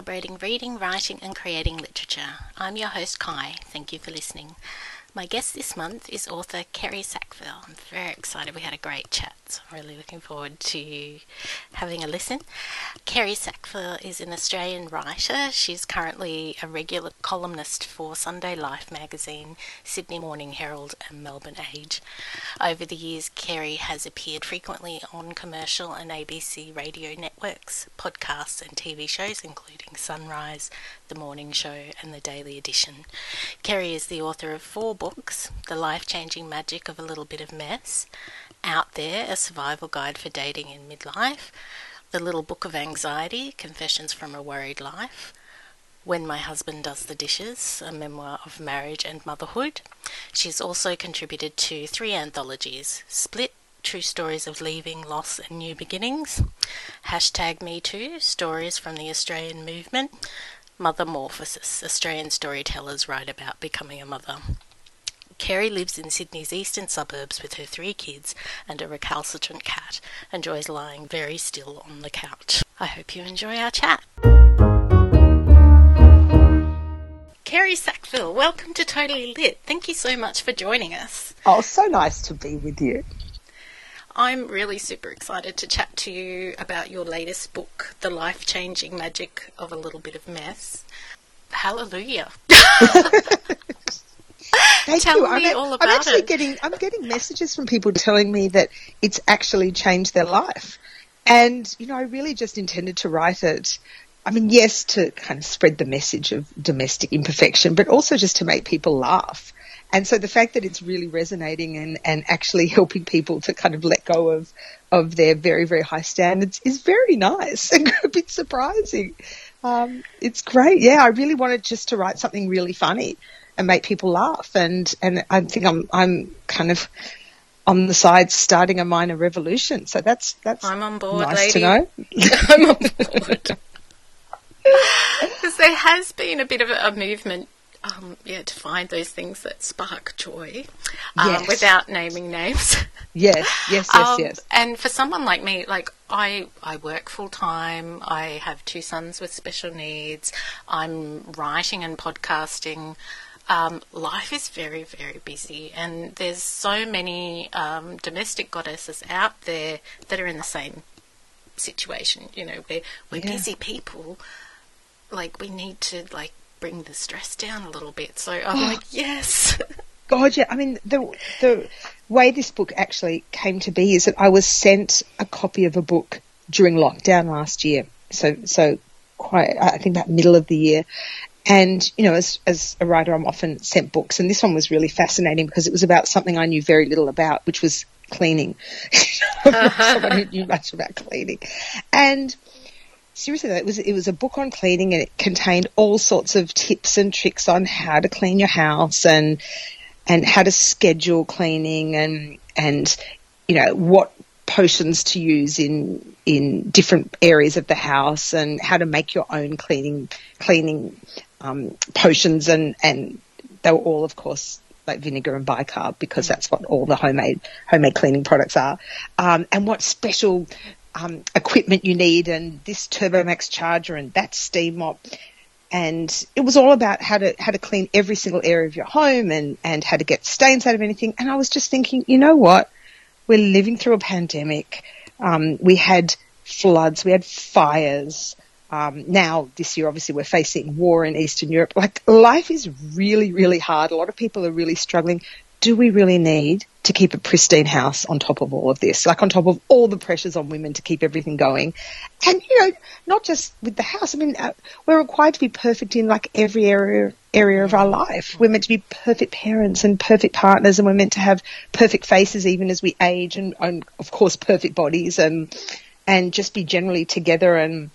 celebrating reading, writing, and creating literature. I'm your host, Kai. Thank you for listening. My guest this month is author Kerri Sackville. I'm very excited. We had a great chat, I'm really looking forward to having a listen. Kerri Sackville is an Australian writer. She's currently a regular columnist for Sunday Life magazine, Sydney Morning Herald, and Melbourne Age. Over the years, Kerri has appeared frequently on commercial and ABC radio networks, podcasts, and TV shows, including Sunrise, The Morning Show, and The Daily Edition. Kerri is the author of four books The Life Changing Magic of a Little Bit of Mess, Out There, a survival guide for dating in midlife, The Little Book of Anxiety Confessions from a Worried Life, When My Husband Does the Dishes, a memoir of marriage and motherhood. She's also contributed to three anthologies Split, True Stories of Leaving, Loss and New Beginnings, Hashtag Me Too, Stories from the Australian Movement, Mothermorphosis, Australian storytellers write about becoming a mother. Kerri lives in Sydney's eastern suburbs with her three kids and a recalcitrant cat, enjoys lying very still on the couch. I hope you enjoy our chat. Kerri Sackville, welcome to Totally Lit. Thank you so much for joining us. Oh, so nice to be with you. I'm really super excited to chat to you about your latest book, The Life Changing Magic of a Little Bit of Mess. Hallelujah. Thank Tell you. I'm, I'm actually it. getting I'm getting messages from people telling me that it's actually changed their life. And, you know, I really just intended to write it. I mean, yes, to kind of spread the message of domestic imperfection, but also just to make people laugh. And so the fact that it's really resonating and, and actually helping people to kind of let go of, of their very, very high standards is very nice and a bit surprising. Um, it's great. Yeah, I really wanted just to write something really funny and make people laugh. And, and I think I'm, I'm kind of on the side starting a minor revolution. So that's, that's I'm on board, nice lady. to know. I'm on board. Because there has been a bit of a, movement, um, yeah, to find those things that spark joy, um, Yes. without naming names. Yes, yes, yes, Um, yes. And for someone like me, like I, I work full time. I have two sons with special needs. I'm writing and podcasting. Um, life is very, very busy, and there's so many um, domestic goddesses out there that are in the same situation. You know, we're we're Yeah. busy people. Like we need to like bring the stress down a little bit. So I'm like, yes. God, yeah. I mean, the the way this book actually came to be is that I was sent a copy of a book during lockdown last year. So, so quite, I think about middle of the year. And, you know, as, as a writer, I'm often sent books. And this one was really fascinating because it was about something I knew very little about, which was cleaning. Someone uh-huh. who knew much about cleaning. And seriously, though, it was it was a book on cleaning, and it contained all sorts of tips and tricks on how to clean your house and and how to schedule cleaning and and you know what potions to use in in different areas of the house and how to make your own cleaning cleaning um, potions and and they were all of course like vinegar and bicarb because that's what all the homemade homemade cleaning products are. Um, and what special um, equipment you need and this turbomax charger and that steam mop. And it was all about how to how to clean every single area of your home and and how to get stains out of anything. And i was just thinking you know what? We're living through a pandemic. Um, we had floods we had fires um, now this year obviously we're facing war in eastern europe like life is really really hard a lot of people are really struggling do we really need to keep a pristine house on top of all of this, like on top of all the pressures on women to keep everything going? And, you know, not just with the house. I mean, uh, we're required to be perfect in like every area, area of our life. We're meant to be perfect parents and perfect partners and we're meant to have perfect faces even as we age and, and of course, perfect bodies and, and just be generally together and,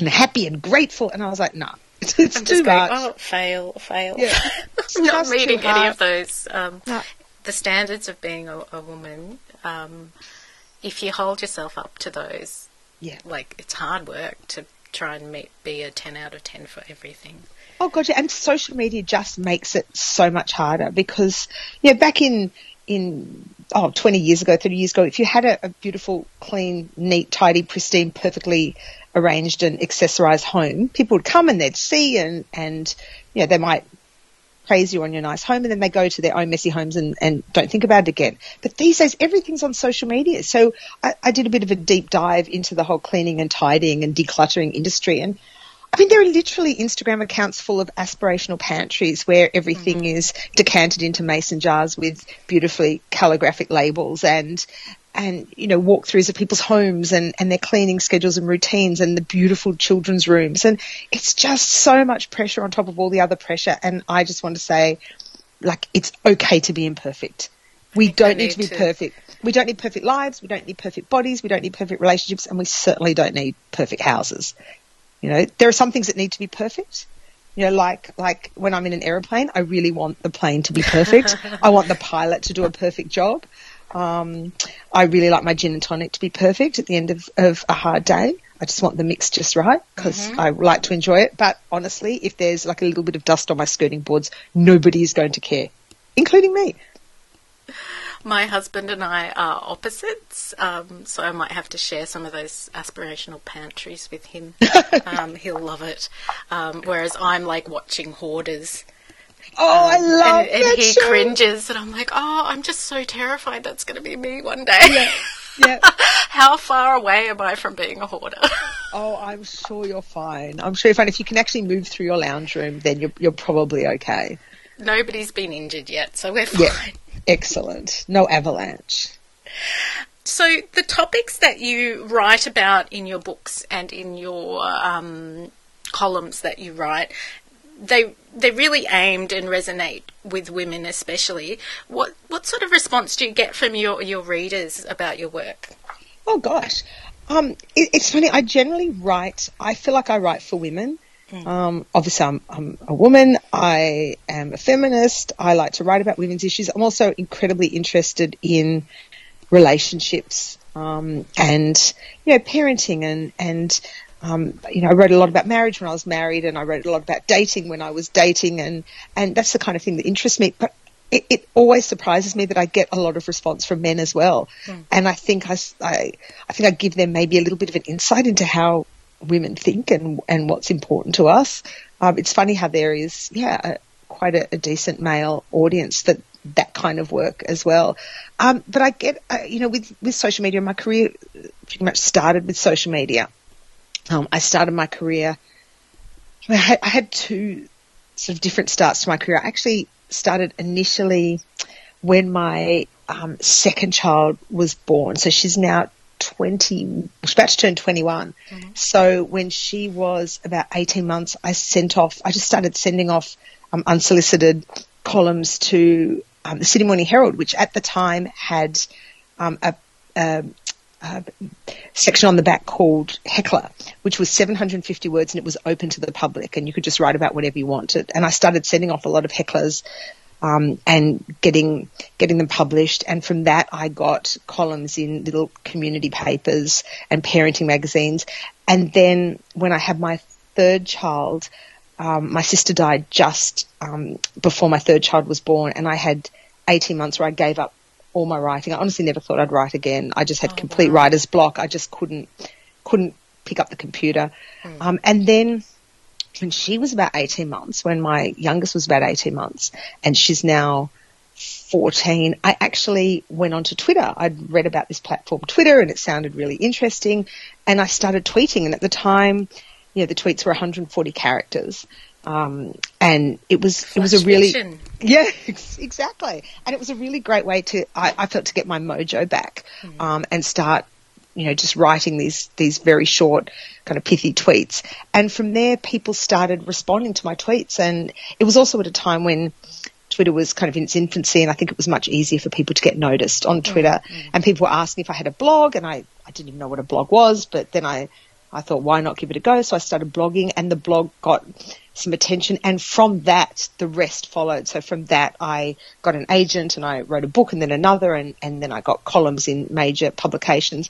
and happy and grateful. And I was like, nah, it's, it's too just going, much. oh, fail, fail. Yeah. I'm not meeting any of those. Um, No. The standards of being a, a woman, um, if you hold yourself up to those, Yeah. like it's hard work to try and meet, be a 10 out of 10 for everything. Oh god, yeah, and social media just makes it so much harder because yeah, back in in oh 20 years ago, 30 years ago, if you had a, a beautiful, clean, neat, tidy, pristine, perfectly arranged and accessorized home, people would come and they'd see and and you know they might praise you on your nice home and then they go to their own messy homes and, and don't think about it again. But these days, everything's on social media. So I, I did a bit of a deep dive into the whole cleaning and tidying and decluttering industry. And I mean, there are literally Instagram accounts full of aspirational pantries where everything mm-hmm. is decanted into mason jars with beautifully calligraphic labels and and you know walkthroughs of people's homes and and their cleaning schedules and routines and the beautiful children's rooms and it's just so much pressure on top of all the other pressure and I just want to say like it's okay to be imperfect. We don't need, need, to be to. perfect. We don't need perfect lives. We don't need perfect bodies. We don't need perfect relationships, and we certainly don't need perfect houses. You know, there are some things that need to be perfect. You know, like like when I'm in an aeroplane, I really want the plane to be perfect. I want the pilot to do a perfect job. Um, I really like my gin and tonic to be perfect at the end of, of a hard day. I just want the mix just right because mm-hmm. I like to enjoy it. But honestly, if there's like a little bit of dust on my skirting boards, nobody is going to care, including me. My husband and I are opposites, um, so I might have to share some of those aspirational pantries with him. um, he'll love it. Um, whereas I'm like watching hoarders Oh, I um, love and, and he show. cringes, and I'm like, oh, I'm just so terrified that's going to be me one day. Yeah. Yeah. How far away am I from being a hoarder? oh, I'm sure you're fine. I'm sure you're fine. If you can actually move through your lounge room, then you're you're probably okay. Nobody's been injured yet, so we're fine. Yeah. Excellent. No avalanche. So the topics that you write about in your books and in your um, columns that you write they they really aimed and resonate with women especially. What what sort of response do you get from your, your readers about your work? Oh gosh. Um, it, it's funny, I generally write I feel like I write for women. Mm. Um, obviously, I'm, I'm, a woman. I am a feminist. I like to write about women's issues. I'm also incredibly interested in relationships um, and you know parenting and and um, you know, I wrote a lot about marriage when I was married, and I wrote a lot about dating when I was dating, and and that's the kind of thing that interests me. But it, it always surprises me that I get a lot of response from men as well, mm. and I think I, I, I think I give them maybe a little bit of an insight into how women think and and what's important to us. Um, it's funny how there is, yeah, a, quite a, a, decent male audience that that kind of work as well. Um, but I get, uh, you know, with with social media, my career pretty much started with social media. Um, I started my career. I, had, I had two sort of different starts to my career. I actually started initially when my um, second child was born. So she's now 20, she's about to turn 21. Mm-hmm. So when she was about 18 months, I sent off, I just started sending off um, unsolicited columns to um, the Sydney Morning Herald, which at the time had um, a, a, uh, section on the back called Heckler, which was 750 words and it was open to the public and you could just write about whatever you wanted. And I started sending off a lot of hecklers um, and getting getting them published. And from that, I got columns in little community papers and parenting magazines. And then when I had my third child, um, my sister died just um, before my third child was born, and I had 18 months where I gave up all my writing. I honestly never thought I'd write again. I just had oh, complete wow. writer's block. I just couldn't couldn't pick up the computer. Mm. Um, and then when she was about 18 months, when my youngest was about 18 months, and she's now 14, I actually went onto Twitter. I'd read about this platform, Twitter, and it sounded really interesting. And I started tweeting. And at the time, you know, the tweets were 140 characters. Um, and it was Flash it was a really fiction. yeah exactly and it was a really great way to I, I felt to get my mojo back mm. um, and start you know just writing these these very short kind of pithy tweets and from there people started responding to my tweets and it was also at a time when Twitter was kind of in its infancy and I think it was much easier for people to get noticed on Twitter mm. and people were asking if I had a blog and I, I didn't even know what a blog was but then I I thought why not give it a go so I started blogging and the blog got some attention. And from that, the rest followed. So from that, I got an agent and I wrote a book and then another, and, and then I got columns in major publications.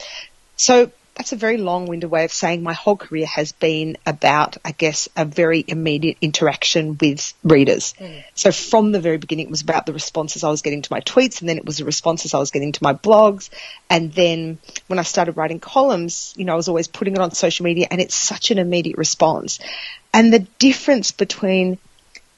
So that's a very long-winded way of saying my whole career has been about, I guess, a very immediate interaction with readers. Mm. So from the very beginning, it was about the responses I was getting to my tweets, and then it was the responses I was getting to my blogs. And then when I started writing columns, you know, I was always putting it on social media, and it's such an immediate response. And the difference between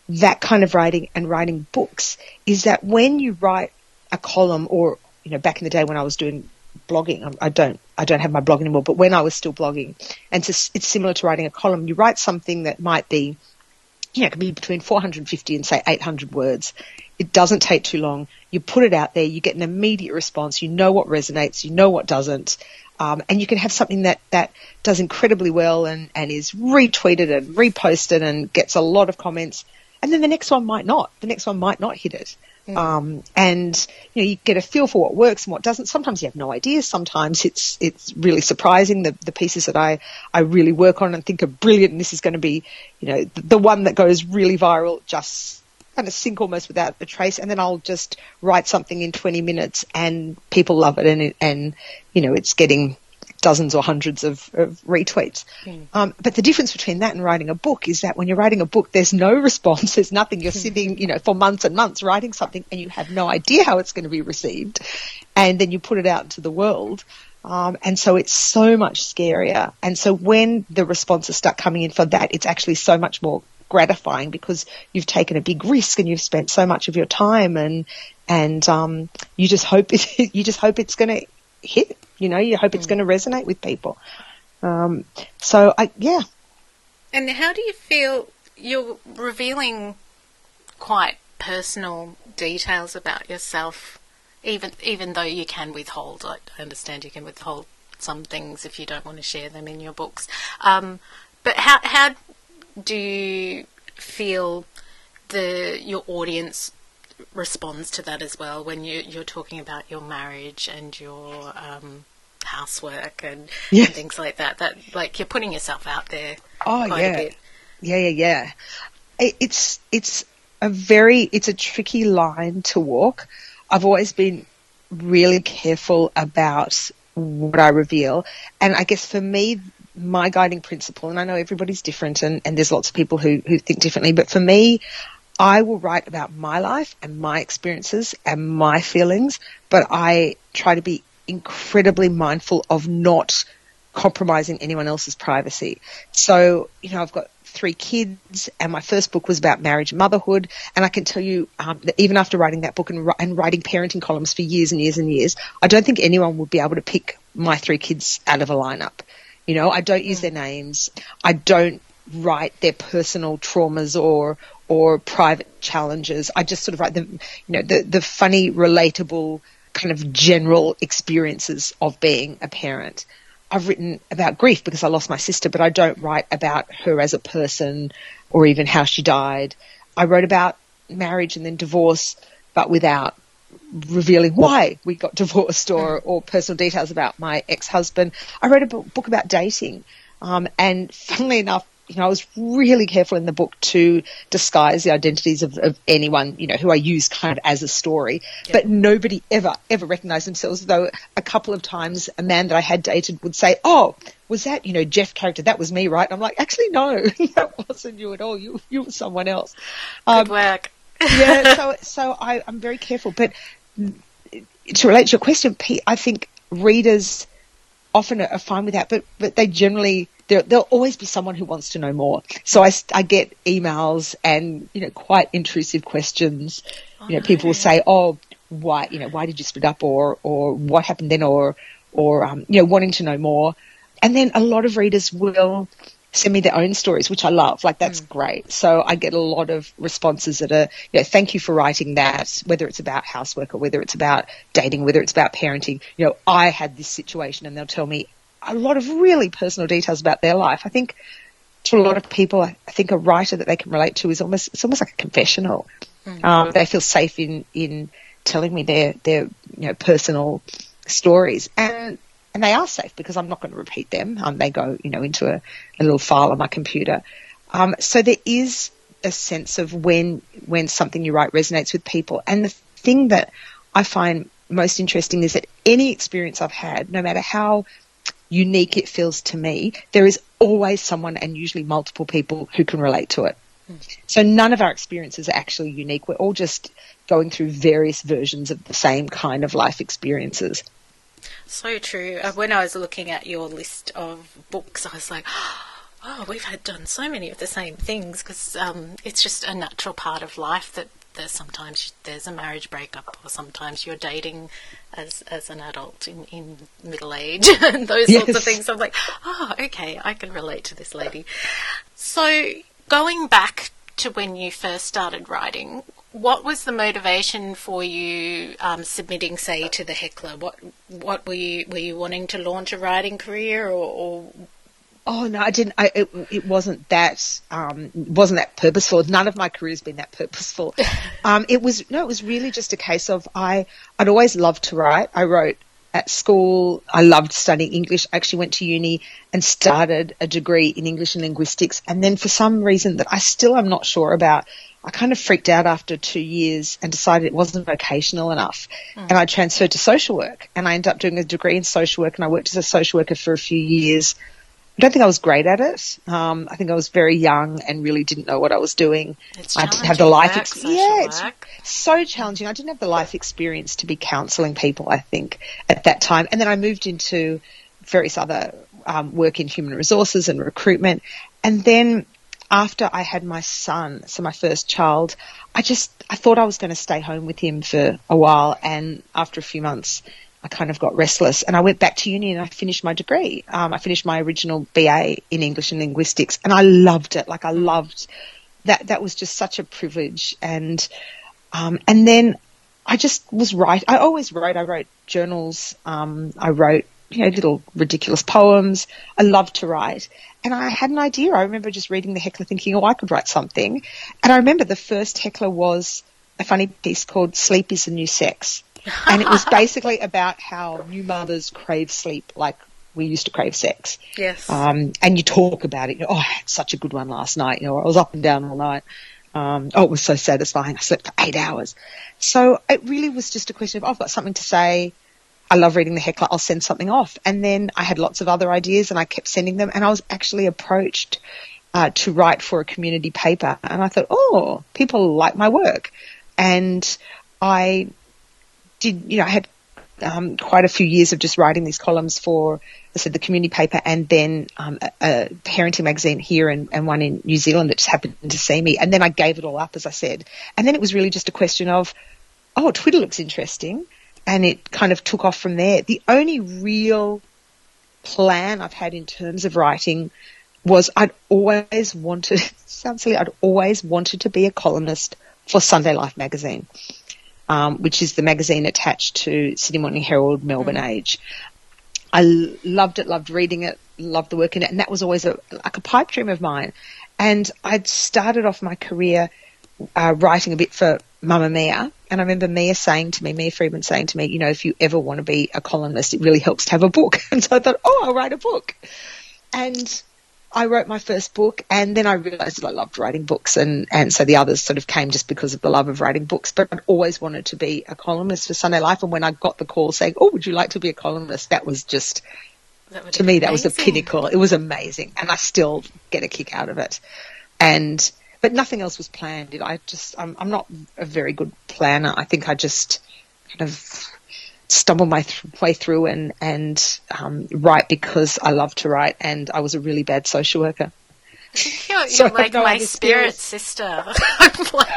that kind of writing and writing books is that when you write a column or you know back in the day when I was doing blogging I don't I don't have my blog anymore but when I was still blogging and it's, it's similar to writing a column you write something that might be you know it can be between 450 and say 800 words it doesn't take too long you put it out there you get an immediate response you know what resonates you know what doesn't um, and you can have something that, that does incredibly well and, and is retweeted and reposted and gets a lot of comments and then the next one might not. The next one might not hit it. Mm. Um, and you know, you get a feel for what works and what doesn't. Sometimes you have no idea. Sometimes it's it's really surprising. The the pieces that I I really work on and think are brilliant, and this is going to be, you know, the, the one that goes really viral just kind of sink almost without a trace, and then I'll just write something in 20 minutes, and people love it, and and you know, it's getting dozens or hundreds of, of retweets. Mm. Um, but the difference between that and writing a book is that when you're writing a book, there's no response, there's nothing. You're hmm. sitting, you know, for months and months writing something and you have no idea how it's going to be received. And then you put it out into the world. Um, and so it's so much scarier. And so when the responses start coming in for that, it's actually so much more gratifying because you've taken a big risk and you've spent so much of your time and and um, you just hope it, you just hope it's going to hit. You know, you hope it's mm. going to resonate with people. Um, so I, yeah. And how do you feel you're revealing quite personal details about yourself, even even though you can withhold. I understand you can withhold some things if you don't want to share them in your books. Um, but how how do you feel the your audience responds to that as well when you, you're talking about your marriage and your um, housework and, yeah. and, things like that. That like you're putting yourself out there. Oh yeah, yeah, yeah, yeah. it's it's a very it's a tricky line to walk. I've always been really careful about what I reveal, and I guess for me. My guiding principle, and I know everybody's different, and, and there's lots of people who, who think differently, but for me, I will write about my life and my experiences and my feelings, but I try to be incredibly mindful of not compromising anyone else's privacy. So, you know, I've got three kids and my first book was about marriage and motherhood. And I can tell you um, that even after writing that book and, and writing parenting columns for years and years and years, I don't think anyone would be able to pick my three kids out of a lineup. You know, I don't use their names. I don't write their personal traumas or or private challenges. I just sort of write the, you know, the, the funny, relatable kind of general experiences of being a parent. I've written about grief because I lost my sister, but I don't write about her as a person or even how she died. I wrote about marriage and then divorce, but without revealing why we got divorced or, or personal details about my ex-husband. I wrote a book about dating. Um, and funnily enough, you know, I was really careful in the book to disguise the identities of, of anyone, you know, who I use kind of as a story. Yep. But nobody ever, ever recognized themselves, though a couple of times a man that I had dated would say, Oh, was that, you know, Jeff character? That was me, right? And I'm like, actually, no, that wasn't you at all. You, you were someone else. Um, Good work. yeah. So, so I, I'm very careful. But to relate to your question, Pete, I think readers often are fine with that, but, but they generally, there, will always be someone who wants to know more. So I, I get emails and, you know, quite intrusive questions. Oh, you know, people will say, oh, why, you know, why did you split up or, or what happened then or, or, um, you know, wanting to know more. And then a lot of readers will send me their own stories, which I love. Like that's mm. great. So I get a lot of responses that are, you know, thank you for writing that, whether it's about housework or whether it's about dating, whether it's about parenting. You know, I had this situation and they'll tell me a lot of really personal details about their life. I think to a lot of people, I think a writer that they can relate to is almost it's almost like a confessional. Mm-hmm. Um, they feel safe in in telling me their their you know personal stories, and and they are safe because I'm not going to repeat them. Um, they go you know into a, a little file on my computer. Um, so there is a sense of when when something you write resonates with people, and the thing that I find most interesting is that any experience I've had, no matter how unique it feels to me, there is always someone and usually multiple people who can relate to it. So none of our experiences are actually unique. We're all just going through various versions of the same kind of life experiences. So true. Uh, when I was looking at your list of books, I was like, oh, we've had done so many of the same things because um, it's just a natural part of life that there's sometimes there's a marriage breakup or sometimes you're dating as as an adult in, in middle age and those yes. sorts of things. So I'm like, oh, okay, I can relate to this lady. So going back to when you first started writing, what was the motivation for you um, submitting, say, to the Heckler? What what were you were you wanting to launch a writing career, or, or... Oh no, I didn't. I, it, it wasn't that. Um, wasn't that purposeful? None of my career's been that purposeful. um, it was no. It was really just a case of I. I'd always loved to write. I wrote at school. I loved studying English. I actually went to uni and started a degree in English and linguistics. And then for some reason that I still am not sure about, I kind of freaked out after two years and decided it wasn't vocational enough. Mm. And I transferred to social work and I ended up doing a degree in social work and I worked as a social worker for a few years. I don't think I was great at it. Um, I think I was very young and really didn't know what I was doing. I didn't have the life experience. Yeah, it's so challenging. I didn't have the life experience to be counselling people, I think, at that time. And then I moved into various other um, work in human resources and recruitment. And then after I had my son, so my first child, I just, I thought I was going to stay home with him for a while. And after a few months, I kind of got restless and I went back to uni and I finished my degree. Um, I finished my original BA in English and linguistics and I loved it. Like I loved that. That was just such a privilege. And, um, and then I just was right. I always wrote. I wrote journals. Um, I wrote, you know, little ridiculous poems. I loved to write. And I had an idea. I remember just reading the Heckler thinking, oh, I could write something. And I remember the first Heckler was a funny piece called Sleep is the New Sex and it was basically about how new mothers crave sleep like we used to crave sex. Yes. Um, and you talk about it. You know, oh, I had such a good one last night. You know, I was up and down all night. Um, oh, it was so satisfying. I slept for eight hours. So it really was just a question of, oh, I've got something to say. I love reading the Heckler. I'll send something off. And then I had lots of other ideas and I kept sending them. And I was actually approached uh, to write for a community paper. And I thought, oh, people like my work. And I did, you know, I had um, quite a few years of just writing these columns for, I said, the community paper and then um, a, a, parenting magazine here and, and, one in New Zealand that just happened to see me. And then I gave it all up, as I said. And then it was really just a question of, oh, Twitter looks interesting. And it kind of took off from there. The only real plan I've had in terms of writing was I'd always wanted, sounds silly, I'd always wanted to be a columnist for Sunday Life magazine um, which is the magazine attached to Sydney Morning Herald, Melbourne mm. Age. I loved it, loved reading it, loved the work in it, and that was always a, like a pipe dream of mine. And I'd started off my career uh, writing a bit for Mamamia, and I remember Mia saying to me, Mia Freedman saying to me, you know, if you ever want to be a columnist, it really helps to have a book. And so I thought, oh, I'll write a book. And I wrote my first book and then I realized that I loved writing books and, and so the others sort of came just because of the love of writing books. But I'd always wanted to be a columnist for Sunday Life and when I got the call saying, Oh, would you like to be a columnist? That was just that to me amazing. that was the pinnacle. It was amazing and I still get a kick out of it. And but nothing else was planned. I just I'm, I'm not a very good planner. I think I just kind of stumble my th- way through and and um, write because I love to write, and I was a really bad social worker. You're, you're so like my spirit skills. sister. I'm like,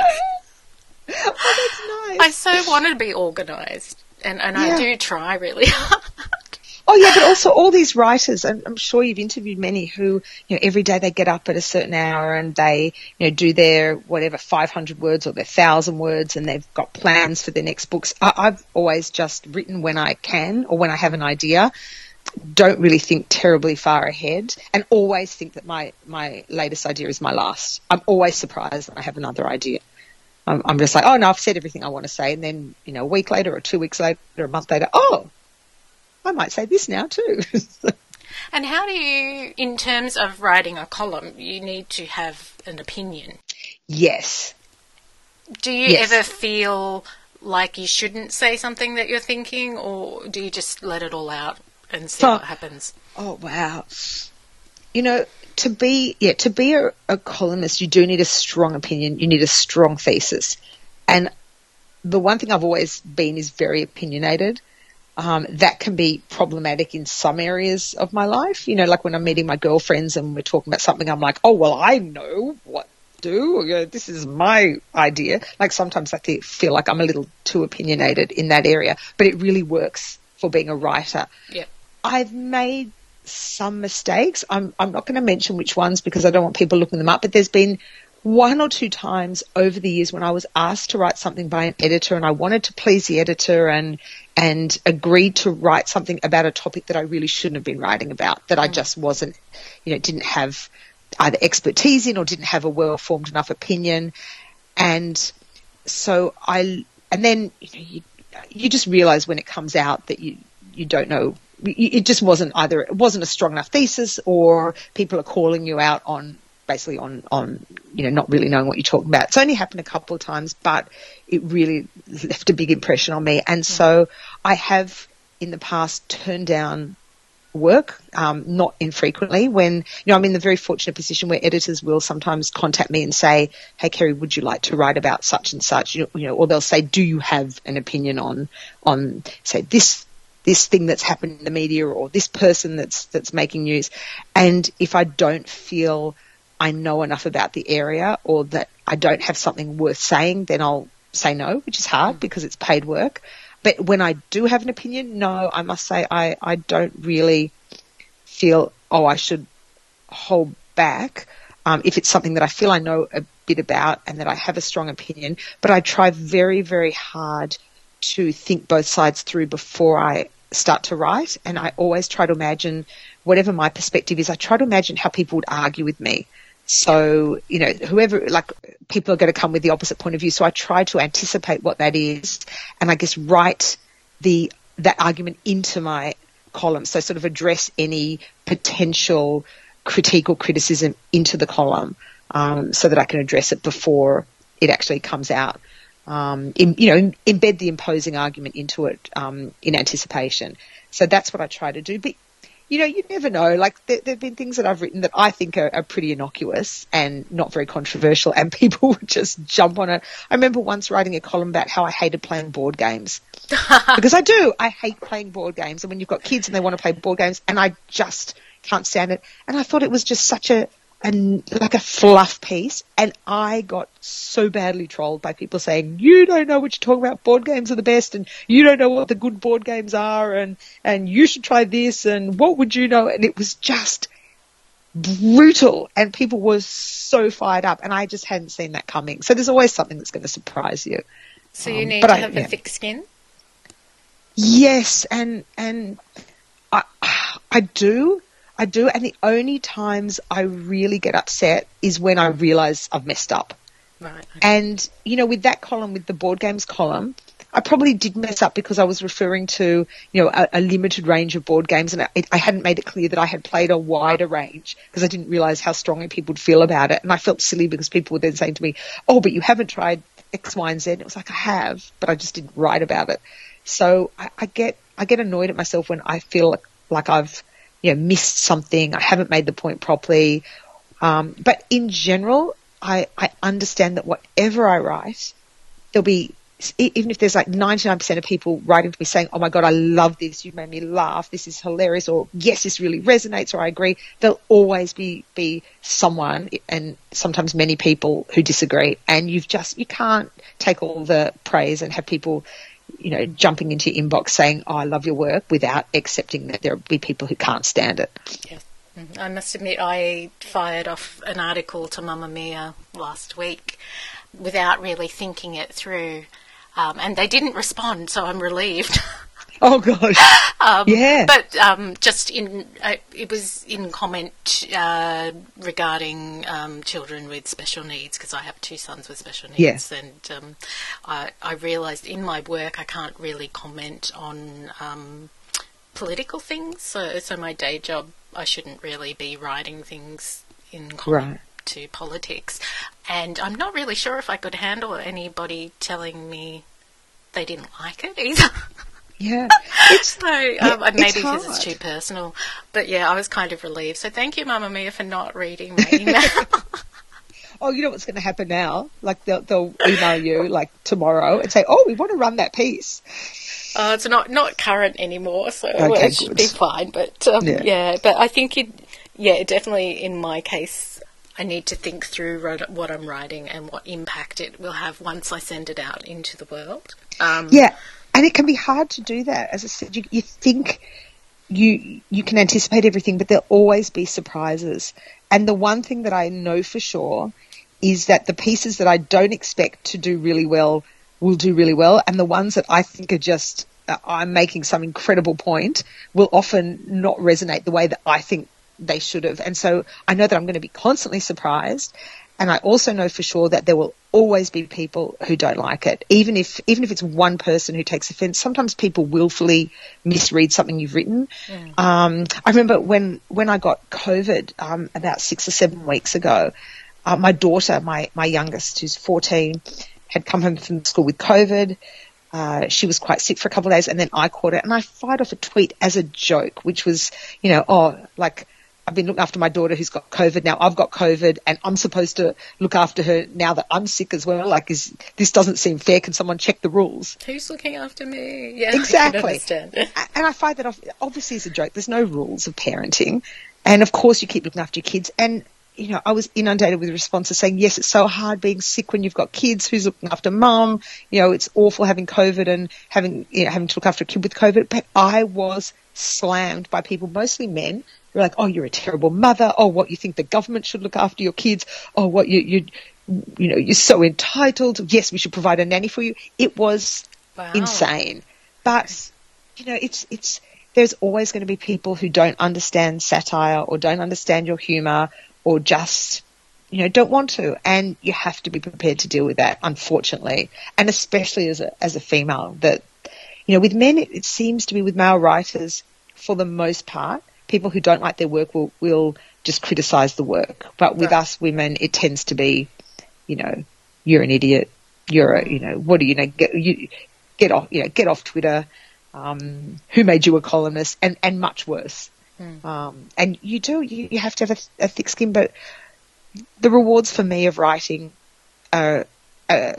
oh, that's nice. I so want to be organised, and and yeah. I do try really hard. Oh yeah, but also all these writers, and I'm sure you've interviewed many who, you know, every day they get up at a certain hour and they, you know, do their whatever 500 words or their thousand words, and they've got plans for their next books. I, I've always just written when I can or when I have an idea. Don't really think terribly far ahead, and always think that my my latest idea is my last. I'm always surprised when I have another idea. I'm, I'm just like, oh no, I've said everything I want to say, and then you know, a week later or two weeks later or a month later, oh, I might say this now too. and how do you, in terms of writing a column, you need to have an opinion? Yes. Do you yes. ever feel like you shouldn't say something that you're thinking, or do you just let it all out and see what happens? Oh wow. You know, to be yeah, to be a, a columnist, you do need a strong opinion. You need a strong thesis, and the one thing I've always been is very opinionated. Um, that can be problematic in some areas of my life. You know, like when I'm meeting my girlfriends and we're talking about something, I'm like, oh, well, I know what to do. This is my idea. Like sometimes I feel like I'm a little too opinionated in that area, but it really works for being a writer. Yeah. I've made some mistakes. I'm, I'm not going to mention which ones because I don't want people looking them up, but there's been one or two times over the years when I was asked to write something by an editor and I wanted to please the editor and and agreed to write something about a topic that I really shouldn't have been writing about that I mm. just wasn't you know didn't have either expertise in or didn't have a well formed enough opinion and so I and then you, know, you, you just realize when it comes out that you you don't know it just wasn't either it wasn't a strong enough thesis or people are calling you out on basically on on you know not really knowing what you're talking about. It's only happened a couple of times, but it really left a big impression on me. And so I have in the past turned down work, um, not infrequently. When you know I'm in the very fortunate position where editors will sometimes contact me and say, "Hey, Kerri, would you like to write about such and such?" You know, you know or they'll say, "Do you have an opinion on on say this?" this thing that's happened in the media or this person that's that's making news and if I don't feel I know enough about the area or that I don't have something worth saying, then I'll say no, which is hard because it's paid work. But when I do have an opinion, no, I must say I, I don't really feel, oh, I should hold back. Um, if it's something that I feel I know a bit about and that I have a strong opinion, but I try very, very hard to think both sides through before I start to write. And I always try to imagine whatever my perspective is, I try to imagine how people would argue with me. So, you know, whoever, like, people are going to come with the opposite point of view. So I try to anticipate what that is and I guess write the, that argument into my column. So sort of address any potential critique or criticism into the column, um, so that I can address it before it actually comes out. Um, in, you know, embed the imposing argument into it um, in anticipation. So that's what I try to do. But you know, you never know. Like there, have been things that I've written that I think are, are, pretty innocuous and not very controversial, and people would just jump on it. I remember once writing a column about how I hated playing board games because I do. I hate playing board games, and when you've got kids and they want to play board games, and I just can't stand it. And I thought it was just such a and like a fluff piece. And I got so badly trolled by people saying, you don't know what you're talking about. Board games are the best and you don't know what the good board games are and, and you should try this and what would you know? And it was just brutal and people were so fired up and I just hadn't seen that coming. So there's always something that's going to surprise you. So you um, need to I, have yeah. a thick skin? Yes. And, and I, I do I do, and the only times I really get upset is when I realise I've messed up. Right. Okay. And you know, with that column, with the board games column, I probably did mess up because I was referring to, you know, a, a limited range of board games, and I, I, hadn't made it clear that I had played a wider range because I didn't realise how strongly people would feel about it, and I felt silly because people were then saying to me, "Oh, but you haven't tried X, Y, and Z." And it was like I have, but I just didn't write about it. So I, I get I get annoyed at myself when I feel like, like I've you know, missed something, I haven't made the point properly. Um, but in general, I, I understand that whatever I write, there'll be, even if there's like 99% of people writing to me saying, oh my God, I love this, you made me laugh, this is hilarious, or yes, this really resonates, or I agree, there'll always be, be someone, and sometimes many people who disagree. And you've just, you can't take all the praise and have people you know, jumping into your inbox saying, "Oh, I love your work," without accepting that there'll be people who can't stand it. Yes. Mm-hmm. I must admit, I fired off an article to Mamamia last week without really thinking it through, um, and they didn't respond, so I'm relieved. Oh gosh. um, yeah. But um, just in, uh, it was in comment uh, regarding um, children with special needs because I have two sons with special needs, and um, I, I realised in my work I can't really comment on um, political things. So, so my day job I shouldn't really be writing things in comment. Right to politics, and I'm not really sure if I could handle anybody telling me they didn't like it either. Yeah. It's, so um, maybe it's because it's too personal. But yeah, I was kind of relieved. So thank you, Mamamia, for not reading my email. oh, you know what's going to happen now? Like they'll, they'll email you like tomorrow and say, "Oh, we want to run that piece." Oh, it's not not current anymore, so okay, it should good. be fine. But um, yeah. yeah. but I think it, yeah, definitely in my case, I need to think through what I'm writing and what impact it will have once I send it out into the world. Um, yeah, and it can be hard to do that. As I said, you, you think you you can anticipate everything, but there'll always be surprises. And the one thing that I know for sure is that the pieces that I don't expect to do really well will do really well, and the ones that I think are just uh, I'm making some incredible point will often not resonate the way that I think they should have. And so I know that I'm going to be constantly surprised. And I also know for sure that there will always be people who don't like it. Even if, even if it's one person who takes offense, sometimes people willfully misread something you've written. Mm. Um, I remember when, when I got COVID, um, about six or seven weeks ago, uh, my daughter, my, my youngest, who's 14, had come home from school with COVID. Uh, she was quite sick for a couple of days and then I caught it and I fired off a tweet as a joke, which was, you know, oh, like, I've been looking after my daughter who's got COVID. Now I've got COVID and I'm supposed to look after her now that I'm sick as well. Like, is, this doesn't seem fair. Can someone check the rules? Who's looking after me? Yeah, exactly. I and I find that obviously it's a joke. There's no rules of parenting. And of course you keep looking after your kids. And, you know, I was inundated with responses saying, yes, it's so hard being sick when you've got kids. Who's looking after mum? You know, it's awful having COVID and having, you know, having to look after a kid with COVID. But I was slammed by people, mostly men, you're like, oh, you're a terrible mother. Oh, what you think the government should look after your kids. Oh, what you, you, you know, you're so entitled. Yes, we should provide a nanny for you. It was wow. insane. But, you know, it's, it's, there's always going to be people who don't understand satire or don't understand your humor or just, you know, don't want to. And you have to be prepared to deal with that, unfortunately. And especially as a, as a female that, you know, with men, it, seems to be with male writers for the most part, people who don't like their work will, will just criticize the work. But with right. us women, it tends to be, you know, you're an idiot. You're a, you know, what do you know? Get, you, get off, you know, get off Twitter. Um, who made you a columnist? And, and much worse. Mm. Um, and you do, you, you have to have a, a, thick skin, but the rewards for me of writing are, uh,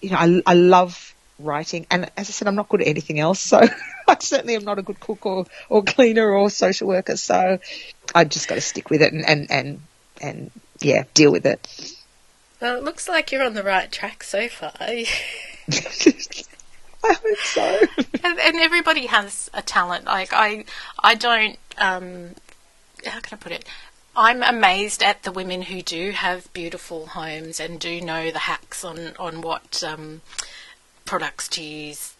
you know, I, I love writing. And as I said, I'm not good at anything else. So I certainly am not a good cook or, or cleaner or social worker. So I just got to stick with it and, and, and, and yeah, deal with it. Well, it looks like you're on the right track so far. I hope so. and, and, everybody has a talent. Like I, I don't. Um, how can I put it? I'm amazed at the women who do have beautiful homes and do know the hacks on on what um, products to use.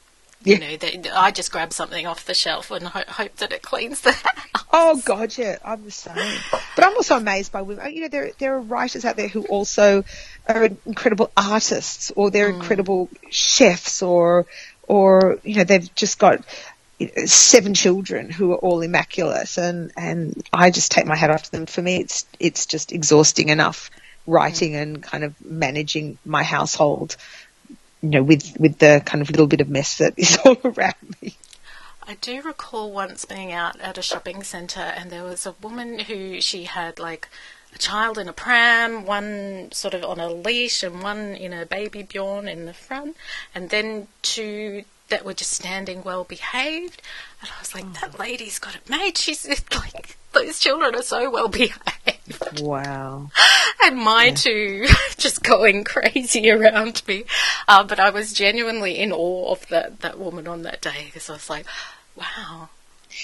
You know, they, I just grab something off the shelf and ho- hope that it cleans the house. Oh God, yeah, I'm the same. But I'm also amazed by women. You know, there there are writers out there who also are incredible artists, or they're mm. incredible chefs, or or you know they've just got seven children who are all immaculate, and and I just take my hat off to them. For me, it's it's just exhausting enough writing mm. and kind of managing my household you know, with, with the kind of little bit of mess that is all around me. I do recall once being out at a shopping centre and there was a woman who she had like a child in a pram, one sort of on a leash and one in a baby Bjorn in the front, and then two that were just standing well behaved. And I was like, oh. that mm. lady's got it made. She's like, those children are so well behaved. Wow. and my yeah. two just going crazy around me. Uh, but I was genuinely in awe of that, that woman on that day because I was like, wow.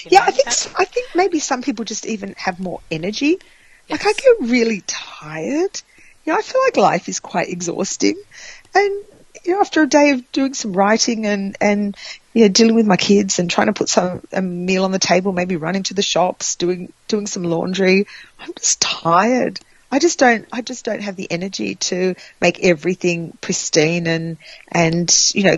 Yeah, I think I think maybe some people just even have more energy. Yes. Like I get really tired. You know, I feel like life is quite exhausting, and you know, after a day of doing some writing and, and, you know, dealing with my kids and trying to put some, a meal on the table, maybe running to the shops, doing, doing some laundry, I'm just tired. I just don't, I just don't have the energy to make everything pristine and, and, you know,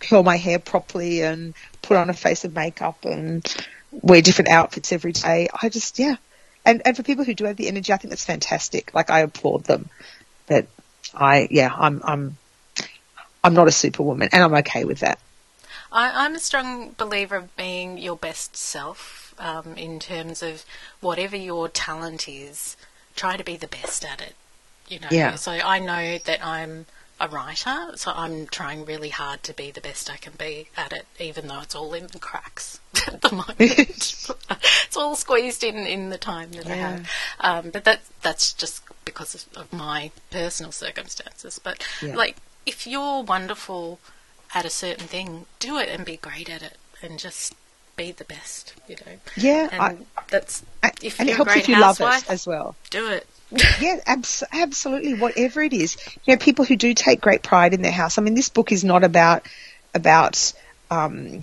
curl my hair properly and put on a face of makeup and wear different outfits every day. I just, yeah. And, and for people who do have the energy, I think that's fantastic. Like I applaud them. But I, yeah, I'm, I'm, I'm not a superwoman, and I'm okay with that. I, I'm a strong believer of being your best self um, in terms of whatever your talent is, try to be the best at it. You know, Yeah. so I know that I'm a writer, so I'm trying really hard to be the best I can be at it, even though it's all in the cracks at the moment. it's all squeezed in in the time that I have. Um, but that that's just because of, of my personal circumstances. But Yeah. like, if you're wonderful at a certain thing, do it and be great at it, and just be the best. You know. Yeah, And that's A- if and it helps if you love it as well. do it. yeah, abs- absolutely. Whatever it is, you know, people who do take great pride in their house. I mean, this book is not about about um,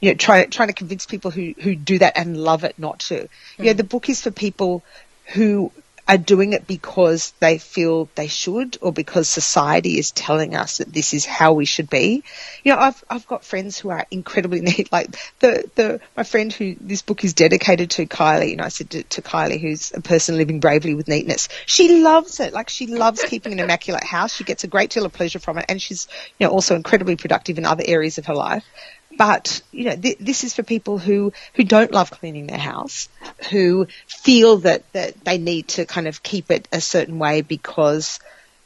you know trying trying to convince people who who do that and love it not to. You know, the book is for people who are doing it because they feel they should or because society is telling us that this is how we should be. You know, I've I've got friends who are incredibly neat. Like the the my friend who this book is dedicated to, Kylie. You know, I said to, to Kylie, who's a person living bravely with neatness. She loves it. Like she loves keeping an immaculate house. She gets a great deal of pleasure from it, and she's you know also incredibly productive in other areas of her life. But you know, th- this is for people who who don't love cleaning their house, who feel that that they need to kind of keep it a certain way because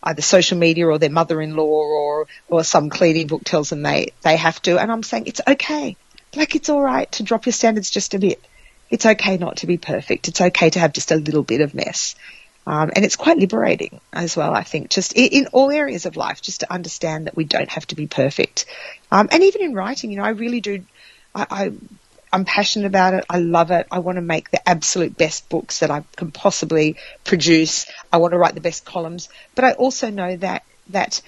either social media or their mother-in-law or or some cleaning book tells them they they have to. And I'm saying it's okay. Like it's all right to drop your standards just a bit. It's okay not to be perfect. It's okay to have just a little bit of mess. Um, and it's quite liberating as well, I think, just in, in all areas of life, just to understand that we don't have to be perfect. Um, and even in writing, you know, I really do, I, I, I'm passionate about it. I love it. I want to make the absolute best books that I can possibly produce. I want to write the best columns. But I also know that, that,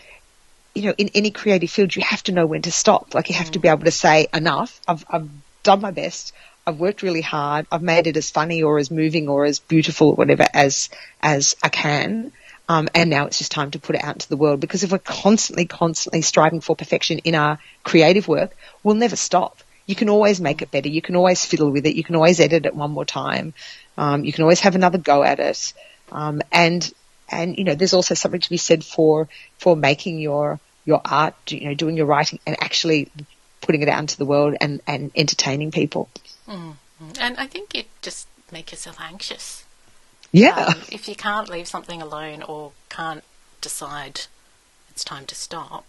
you know, in any creative field, you have to know when to stop. Like you have to be able to say, enough. I've, I've done my best. I've worked really hard. I've made it as funny or as moving or as beautiful or whatever as as I can. Um, and now it's just time to put it out into the world because if we're constantly, constantly striving for perfection in our creative work, we'll never stop. You can always make it better. You can always fiddle with it. You can always edit it one more time. Um, you can always have another go at it. Um, and and you know, there's also something to be said for for making your your art, you know, doing your writing and actually putting it out into the world and and entertaining people. And I think you just make yourself anxious. Yeah. Um, if you can't leave something alone or can't decide it's time to stop,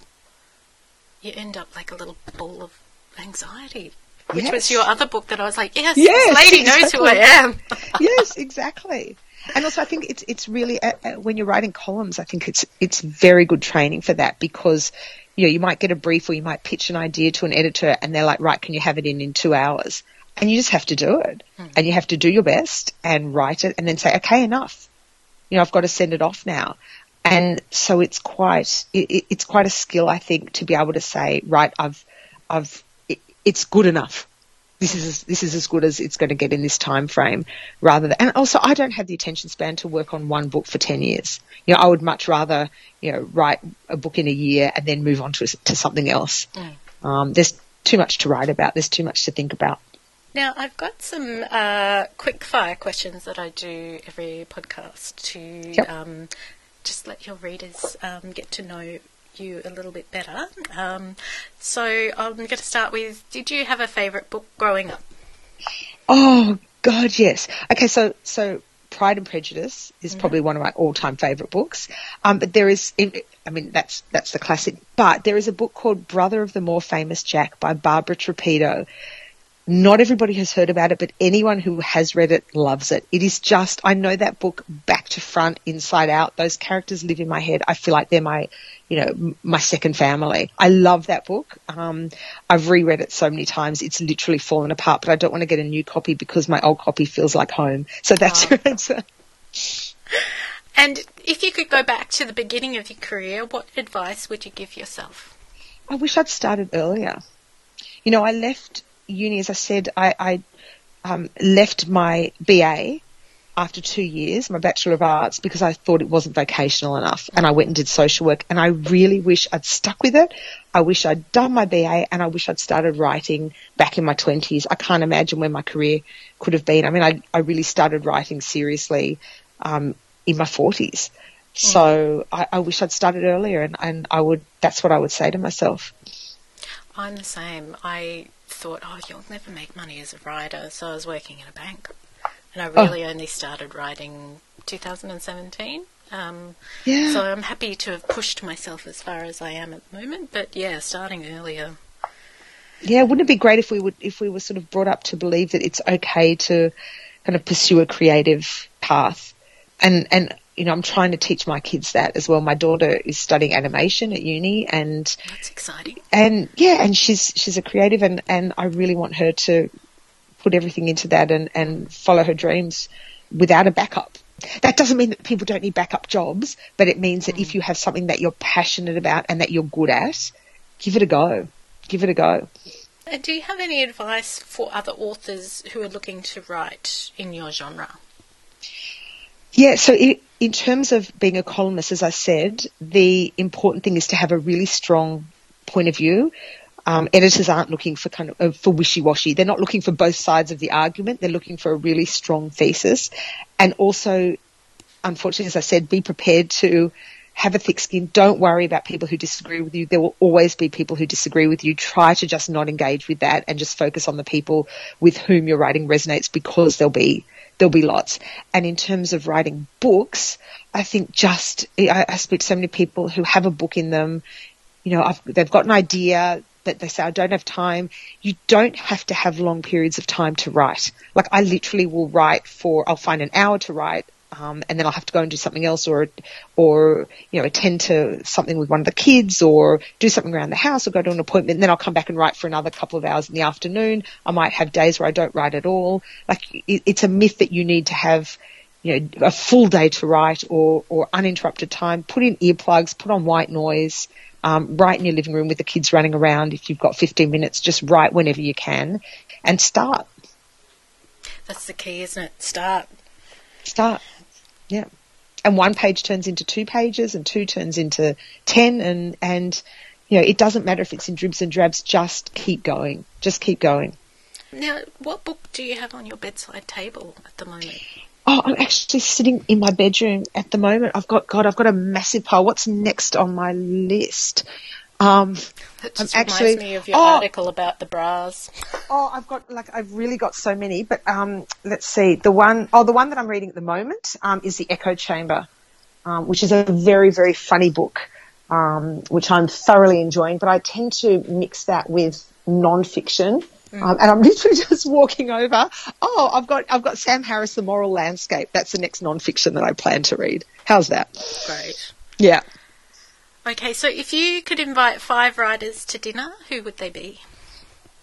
you end up like a little ball of anxiety. Which was your other book that I was like, yes, Yes, this lady knows who I am. yes, exactly. And also, I think it's it's really uh, uh, when you're writing columns, I think it's it's very good training for that because you know you might get a brief or you might pitch an idea to an editor and they're like, right, can you have it in in two hours? And you just have to do it, and you have to do your best and write it, and then say, okay, enough. You know, I've got to send it off now. And so it's quite it, it- it's quite a skill, I think, to be able to say, right, I've I've it, it's good enough. This is as, this is as good as it's going to get in this time frame rather than and also I don't have the attention span to work on one book for 10 years. You know I would much rather you know write a book in a year and then move on to to something else. Um, there's too much to write about. There's too much to think about Now, I've got some uh, quick fire questions that I do every podcast to Yep. um, just let your readers um, get to know you a little bit better. Um, so I'm going to start with Did you have a favourite book growing up? Oh God, yes. Okay, so so Pride and Prejudice is probably one of my all-time favorite books. Um, but there is, I mean, that's that's the classic. But there is a book called Brother of the More Famous Jack by Barbara Trapido. Not everybody has heard about it, but anyone who has read it loves it. It is just, I know that book back to front, inside out. Those characters live in my head. I feel like they're my, you know, my second family. I love that book. Um, I've reread it so many times. It's literally fallen apart, but I don't want to get a new copy because my old copy feels like home. So that's Oh. your answer. And if you could go back to the beginning of your career, what advice would you give yourself? I wish I'd started earlier. You know, I left uni, as I said, I, I um, left my BA after two years, my Bachelor of Arts, because I thought it wasn't vocational enough. And I went and did social work. And I really wish I'd stuck with it. I wish I'd done my BA and I wish I'd started writing back in my 20s. I can't imagine where my career could have been. I mean, I, I really started writing seriously um, in my 40s. So I, I wish I'd started earlier and, and I would, that's what I would say to myself. I'm the same. I thought, oh, you'll never make money as a writer, so I was working in a bank, and I really oh. only started writing 2017. Um, yeah. So I'm happy to have pushed myself as far as I am at the moment, but yeah, starting earlier. Yeah, wouldn't it be great if we would if we were sort of brought up to believe that it's okay to kind of pursue a creative path, and and you know I'm trying to teach my kids that as well. My daughter is studying animation at uni, and that's exciting. And yeah, and she's she's a creative, and and I really want her to put everything into that and and follow her dreams without a backup that doesn't mean that people don't need backup jobs, but it means that if mm. you have something that you're passionate about and that you're good at, give it a go. Give it a go. And do you have any advice for other authors who are looking to write in your genre? Yeah, so in, in terms of being a columnist, as I said, the important thing is to have a really strong point of view um, editors aren't looking for kind of uh, for wishy-washy. They're not looking for both sides of the argument. They're looking for a really strong thesis, and also, unfortunately, as I said, be prepared to have a thick skin. Don't worry about people who disagree with you. There will always be people who disagree with you. Try to just not engage with that and just focus on the people with whom your writing resonates because there'll be there'll be lots. And in terms of writing books, I think just I, I speak to so many people who have a book in them. You know, I've, they've got an idea that they say, I don't have time. You don't have to have long periods of time to write. Like I literally will write for, I'll find an hour to write. Um, and then I'll have to go and do something else or, or, you know, attend to something with one of the kids or do something around the house or go to an appointment. And then I'll come back and write for another couple of hours in the afternoon. I might have days where I don't write at all. Like it, it's a myth that you need to have, you know, a full day to write or, or uninterrupted time. Put in earplugs, put on white noise, um, write in your living room with the kids running around. If you've got 15 minutes, just write whenever you can and start. That's the key, isn't it? Start. Start. Yeah. And one page turns into two pages and two turns into 10 and, and, you know, it doesn't matter if it's in dribs and drabs, just keep going. Just keep going. Now, what book do you have on your bedside table at the moment? Oh, I'm actually sitting in my bedroom at the moment. I've got God, I've got a massive pile. What's next on my list? Um, that just I'm reminds actually, me of your oh, article about the bras. Oh, I've got like I've really got so many, but um, let's see. The one, oh, the one that I'm reading at the moment um, is the Echo Chamber, um, which is a very very funny book, um, which I'm thoroughly enjoying. But I tend to mix that with non-fiction Mm. Um, and I'm literally just walking over. Oh, I've got I've got Sam Harris, The Moral Landscape. That's the next non-fiction that I plan to read. How's that? Great. Yeah. Okay, so if you could invite five writers to dinner, who would they be?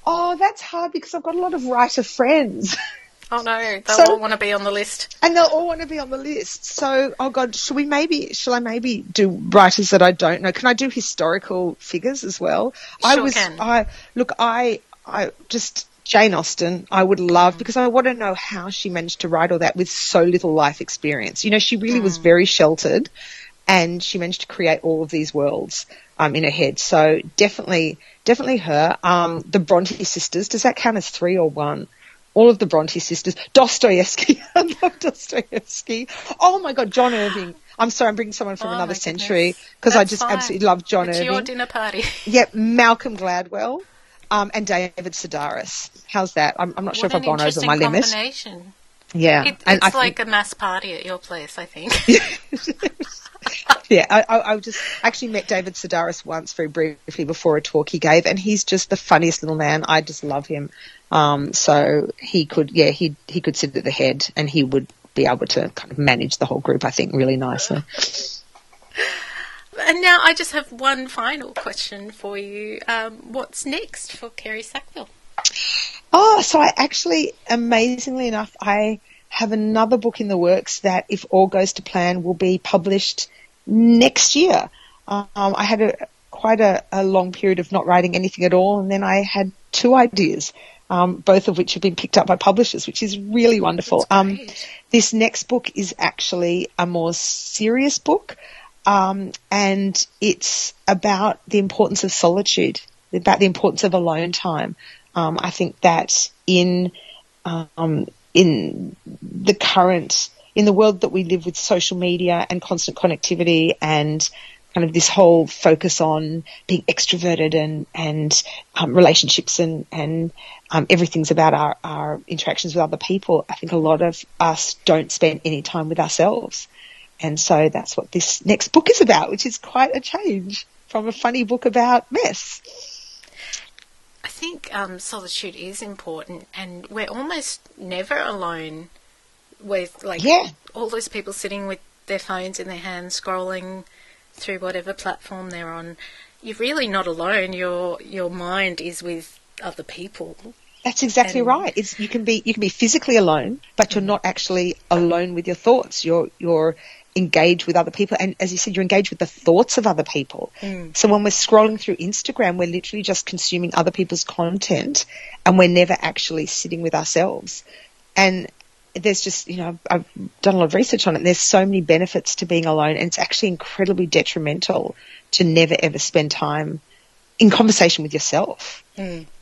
Oh, that's hard because I've got a lot of writer friends. Oh no, they'll so, all want to be on the list. And they'll all want to be on the list. So, oh god, should we maybe, shall I maybe do writers that I don't know? Can I do historical figures as well? Sure I was, can. I, look, I, I just Jane Austen, I would love mm. because I want to know how she managed to write all that with so little life experience. You know, she really mm. was very sheltered and she managed to create all of these worlds um, in her head. So definitely, definitely her. Um, the Bronte sisters, does that count as three or one? All of the Bronte sisters. Dostoevsky. I love Dostoevsky. Oh my God, John Irving. I'm sorry, I'm bringing someone from oh another century because I just fine. absolutely love John it's Irving. your dinner party. yep, Malcolm Gladwell um, and David Sedaris. How's that? I'm, I'm not what sure if I've gone over my limit. Yeah, it, it's I like think... a mass party at your place, I think. yeah, I, I, I, just actually met David Sedaris once very briefly before a talk he gave, and he's just the funniest little man. I just love him. Um, so he could, yeah, he he could sit at the head, and he would be able to kind of manage the whole group. I think really nicely. And now I just have one final question for you. Um, what's next for Kerri Sackville? Oh, so I actually, amazingly enough, I have another book in the works that, if all goes to plan, will be published next year. Um, I had a quite a, a, long period of not writing anything at all, and then I had two ideas, um, both of which have been picked up by publishers, which is really wonderful. Um, this next book is actually a more serious book. Um, and it's about the importance of solitude, about the importance of alone time. Um, I think that in um, in the current in the world that we live with social media and constant connectivity and kind of this whole focus on being extroverted and and um, relationships and and um, everything's about our, our interactions with other people. I think a lot of us don't spend any time with ourselves. And so that's what this next book is about, which is quite a change from a funny book about mess. I think um, solitude is important, and we're almost never alone with like yeah. all those people sitting with their phones in their hands, scrolling through whatever platform they're on. You're really not alone. Your your mind is with other people. That's exactly And- right. It's you can be you can be physically alone, but you're mm. not actually alone with your thoughts. You're you're engaged with other people, and as you said, you're engaged with the thoughts of other people. Mm. So when we're scrolling through Instagram, we're literally just consuming other people's content, and we're never actually sitting with ourselves. And there's just you know I've done a lot of research on it. And there's so many benefits to being alone, and it's actually incredibly detrimental to never ever spend time in conversation with yourself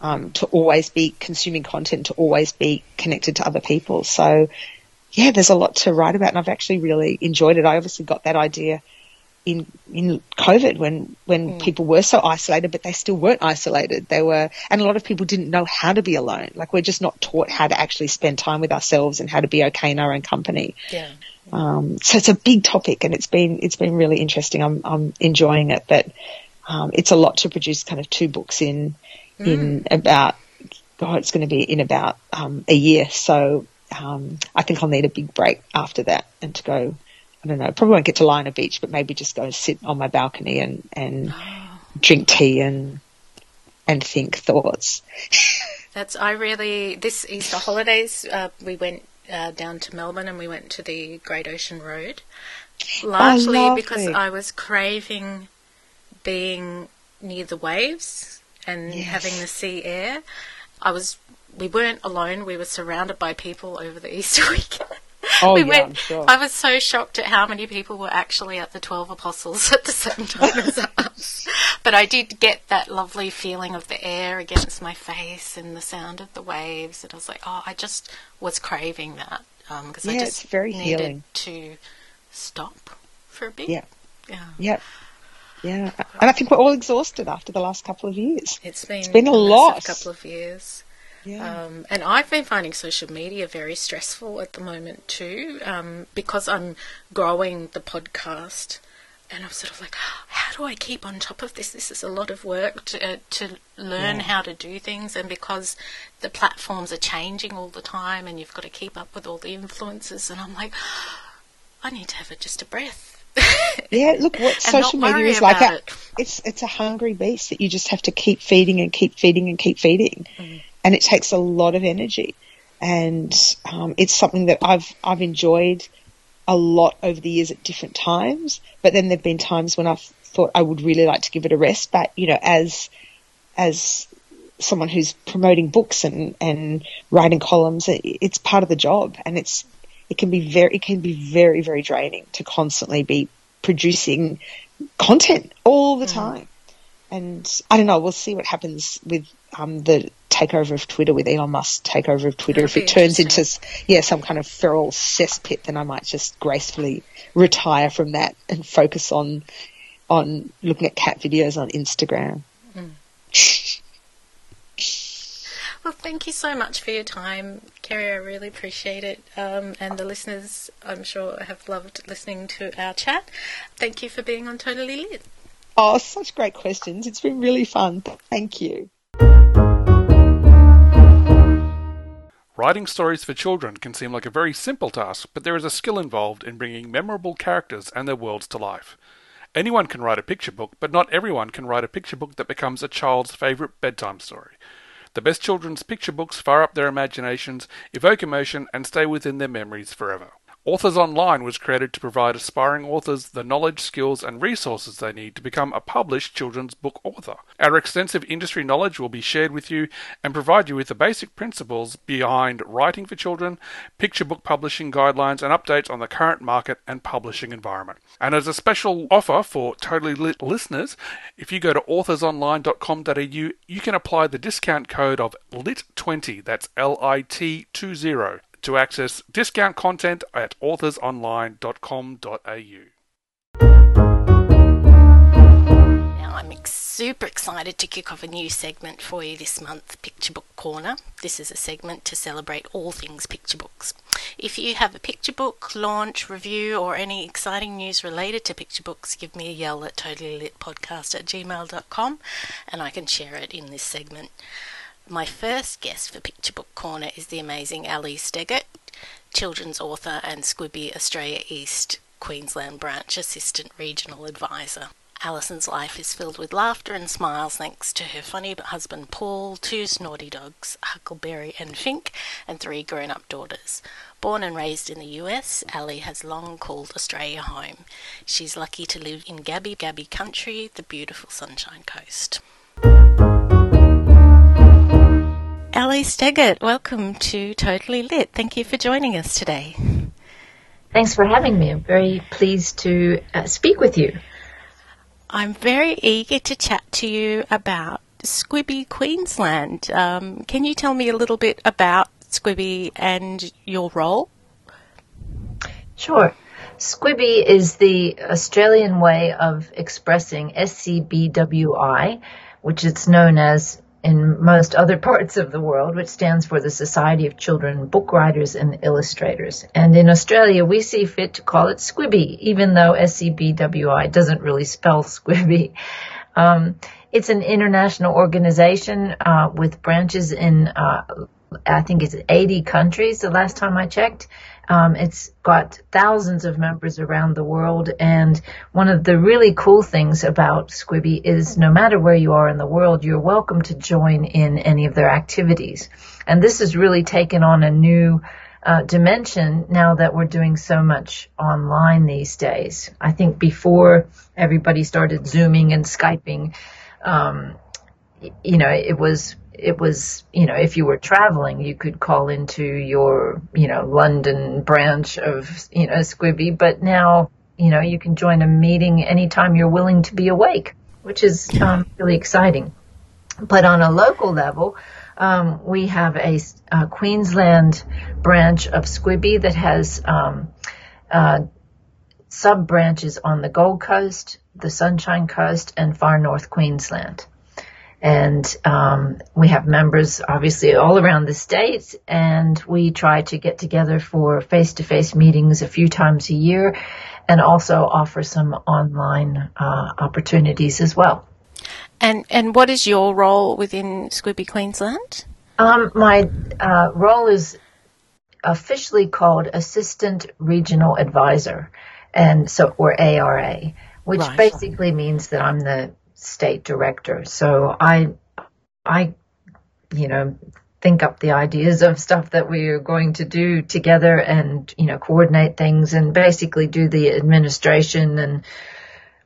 um, to always be consuming content, to always be connected to other people. So, yeah, there's a lot to write about, and I've actually really enjoyed it. I obviously got that idea in in COVID when when people were so isolated, but they still weren't isolated. They were, and a lot of people didn't know how to be alone. Like we're just not taught how to actually spend time with ourselves and how to be okay in our own company. Yeah. Um, so it's a big topic, and it's been it's been really interesting. I'm I'm enjoying it, but um, it's a lot to produce kind of two books in in about God, it's going to be in about um, a year. So um, I think I'll need a big break after that and to go. I don't know. Probably won't get to lie on a beach, but maybe just go and sit on my balcony and and drink tea and and think thoughts. That's I really this Easter holidays. Uh, we went uh, down to Melbourne and we went to the Great Ocean Road, largely because. I was craving being near the waves and Yes. having the sea air. I was. We weren't alone. We were surrounded by people over the Easter weekend. Oh we yeah, went, sure. I was so shocked at how many people were actually at the Twelve Apostles at the same time as us. But I did get that lovely feeling of the air against my face and the sound of the waves, and I was like, oh, I just was craving that um, because I Yeah, just it's very needed healing. to stop for a bit. Yeah. yeah. Yep. Yeah, and I think we're all exhausted after the last couple of years. It's been, been a massive lot. couple of years. Yeah. Um, and I've been finding social media very stressful at the moment too, um, because I'm growing the podcast. And I'm sort of like, how do I keep on top of this? This is a lot of work to, uh, to learn Yeah. how to do things. And because the platforms are changing all the time and you've got to keep up with all the influences. And I'm like, I need to have a, just a breath. Yeah, look what social media is like. It. It's it's a hungry beast that you just have to keep feeding and keep feeding and keep feeding, Mm. And it takes a lot of energy. And um, it's something that I've I've enjoyed a lot over the years at different times. But then there've been times when I've thought I would really like to give it a rest. But you know, as as someone who's promoting books and, and writing columns, it, it's part of the job, and it's it can be very it can be very very draining to constantly be producing content all the time. And I don't know. We'll see what happens with um, the takeover of Twitter, with Elon Musk's takeover of Twitter. That'll if it turns into yeah some kind of feral cesspit, then I might just gracefully retire from that and focus on on looking at cat videos on Instagram. Well, thank you so much for your time, Kerri. I really appreciate it. Um, and the listeners, I'm sure, have loved listening to our chat. Thank you for being on Totally Lit. Oh, such great questions. It's been really fun. Thank you. Writing stories for children can seem like a very simple task, but there is a skill involved in bringing memorable characters and their worlds to life. Anyone can write a picture book, but not everyone can write a picture book that becomes a child's favourite bedtime story. The best children's picture books fire up their imaginations, evoke emotion, and stay within their memories forever. Authors Online was created to provide aspiring authors the knowledge, skills, and resources they need to become a published children's book author. Our extensive industry knowledge will be shared with you and provide you with the basic principles behind writing for children, picture book publishing guidelines, and updates on the current market and publishing environment. And as a special offer for Totally Lit listeners, if you go to authorsonline.com.au, you can apply the discount code of LIT20, that's L I T 20, to access discount content at authorsonline.com.au. Now I'm super excited to kick off a new segment for you this month, Picture Book Corner. This is a segment to celebrate all things picture books. If you have a picture book, launch, review, or any exciting news related to picture books, give me a yell at totallylitpodcast at gmail.com and I can share it in this segment. My first guest for Picture Book Corner is the amazing Ali Stegert, children's author and Squibby Australia East Queensland Branch Assistant Regional Advisor. Alison's life is filled with laughter and smiles thanks to her funny husband Paul, two snotty dogs, Huckleberry and Fink, and three grown up daughters. Born and raised in the US, Ali has long called Australia home. She's lucky to live in Gubbi Gubbi country, the beautiful Sunshine Coast. Ali Stegert, welcome to Totally Lit. Thank you for joining us today. Thanks for having me. I'm very pleased to uh, speak with you. I'm very eager to chat to you about Squibby Queensland. Um, can you tell me a little bit about Squibby and your role? Sure. Squibby is the Australian way of expressing SCBWI, which it's known as in most other parts of the world, which stands for the Society of Children Book Writers and Illustrators. And in Australia, we see fit to call it Squibby, even though SCBWI doesn't really spell Squibby. Um, it's an international organization uh, with branches in, uh, I think it's 80 countries the last time I checked. Um, it's got thousands of members around the world, and one of the really cool things about Squibby is no matter where you are in the world, you're welcome to join in any of their activities. And this has really taken on a new uh, dimension now that we're doing so much online these days. I think before everybody started Zooming and Skyping, um, you know, it was it was, you know, if you were traveling, you could call into your, you know, London branch of, you know, Squibby. But now, you know, you can join a meeting anytime you're willing to be awake, which is um, really exciting. But on a local level, um, we have a, a, Queensland branch of Squibby that has um, uh, sub branches on the Gold Coast, the Sunshine Coast, and far north Queensland. And um, we have members obviously all around the state, and we try to get together for face to face meetings a few times a year and also offer some online uh, opportunities as well. And, and what is your role within Squibby Queensland? Um, my uh, role is officially called Assistant Regional Advisor, and so or ARA, which right. basically means that I'm the state director. So I, I, you know, think up the ideas of stuff that we are going to do together and, you know, coordinate things and basically do the administration and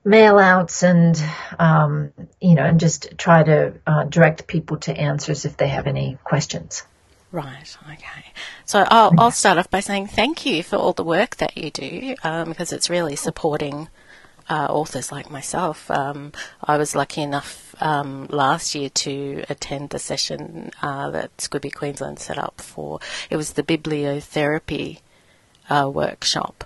mail outs and, um, you know, and just try to uh, direct people to answers if they have any questions. Right. Okay. So I'll, I'll start off by saying thank you for all the work that you do um, because it's really supporting uh, authors like myself. Um, I was lucky enough um, last year to attend the session uh, that Squibby Queensland set up for. It was the bibliotherapy uh, workshop.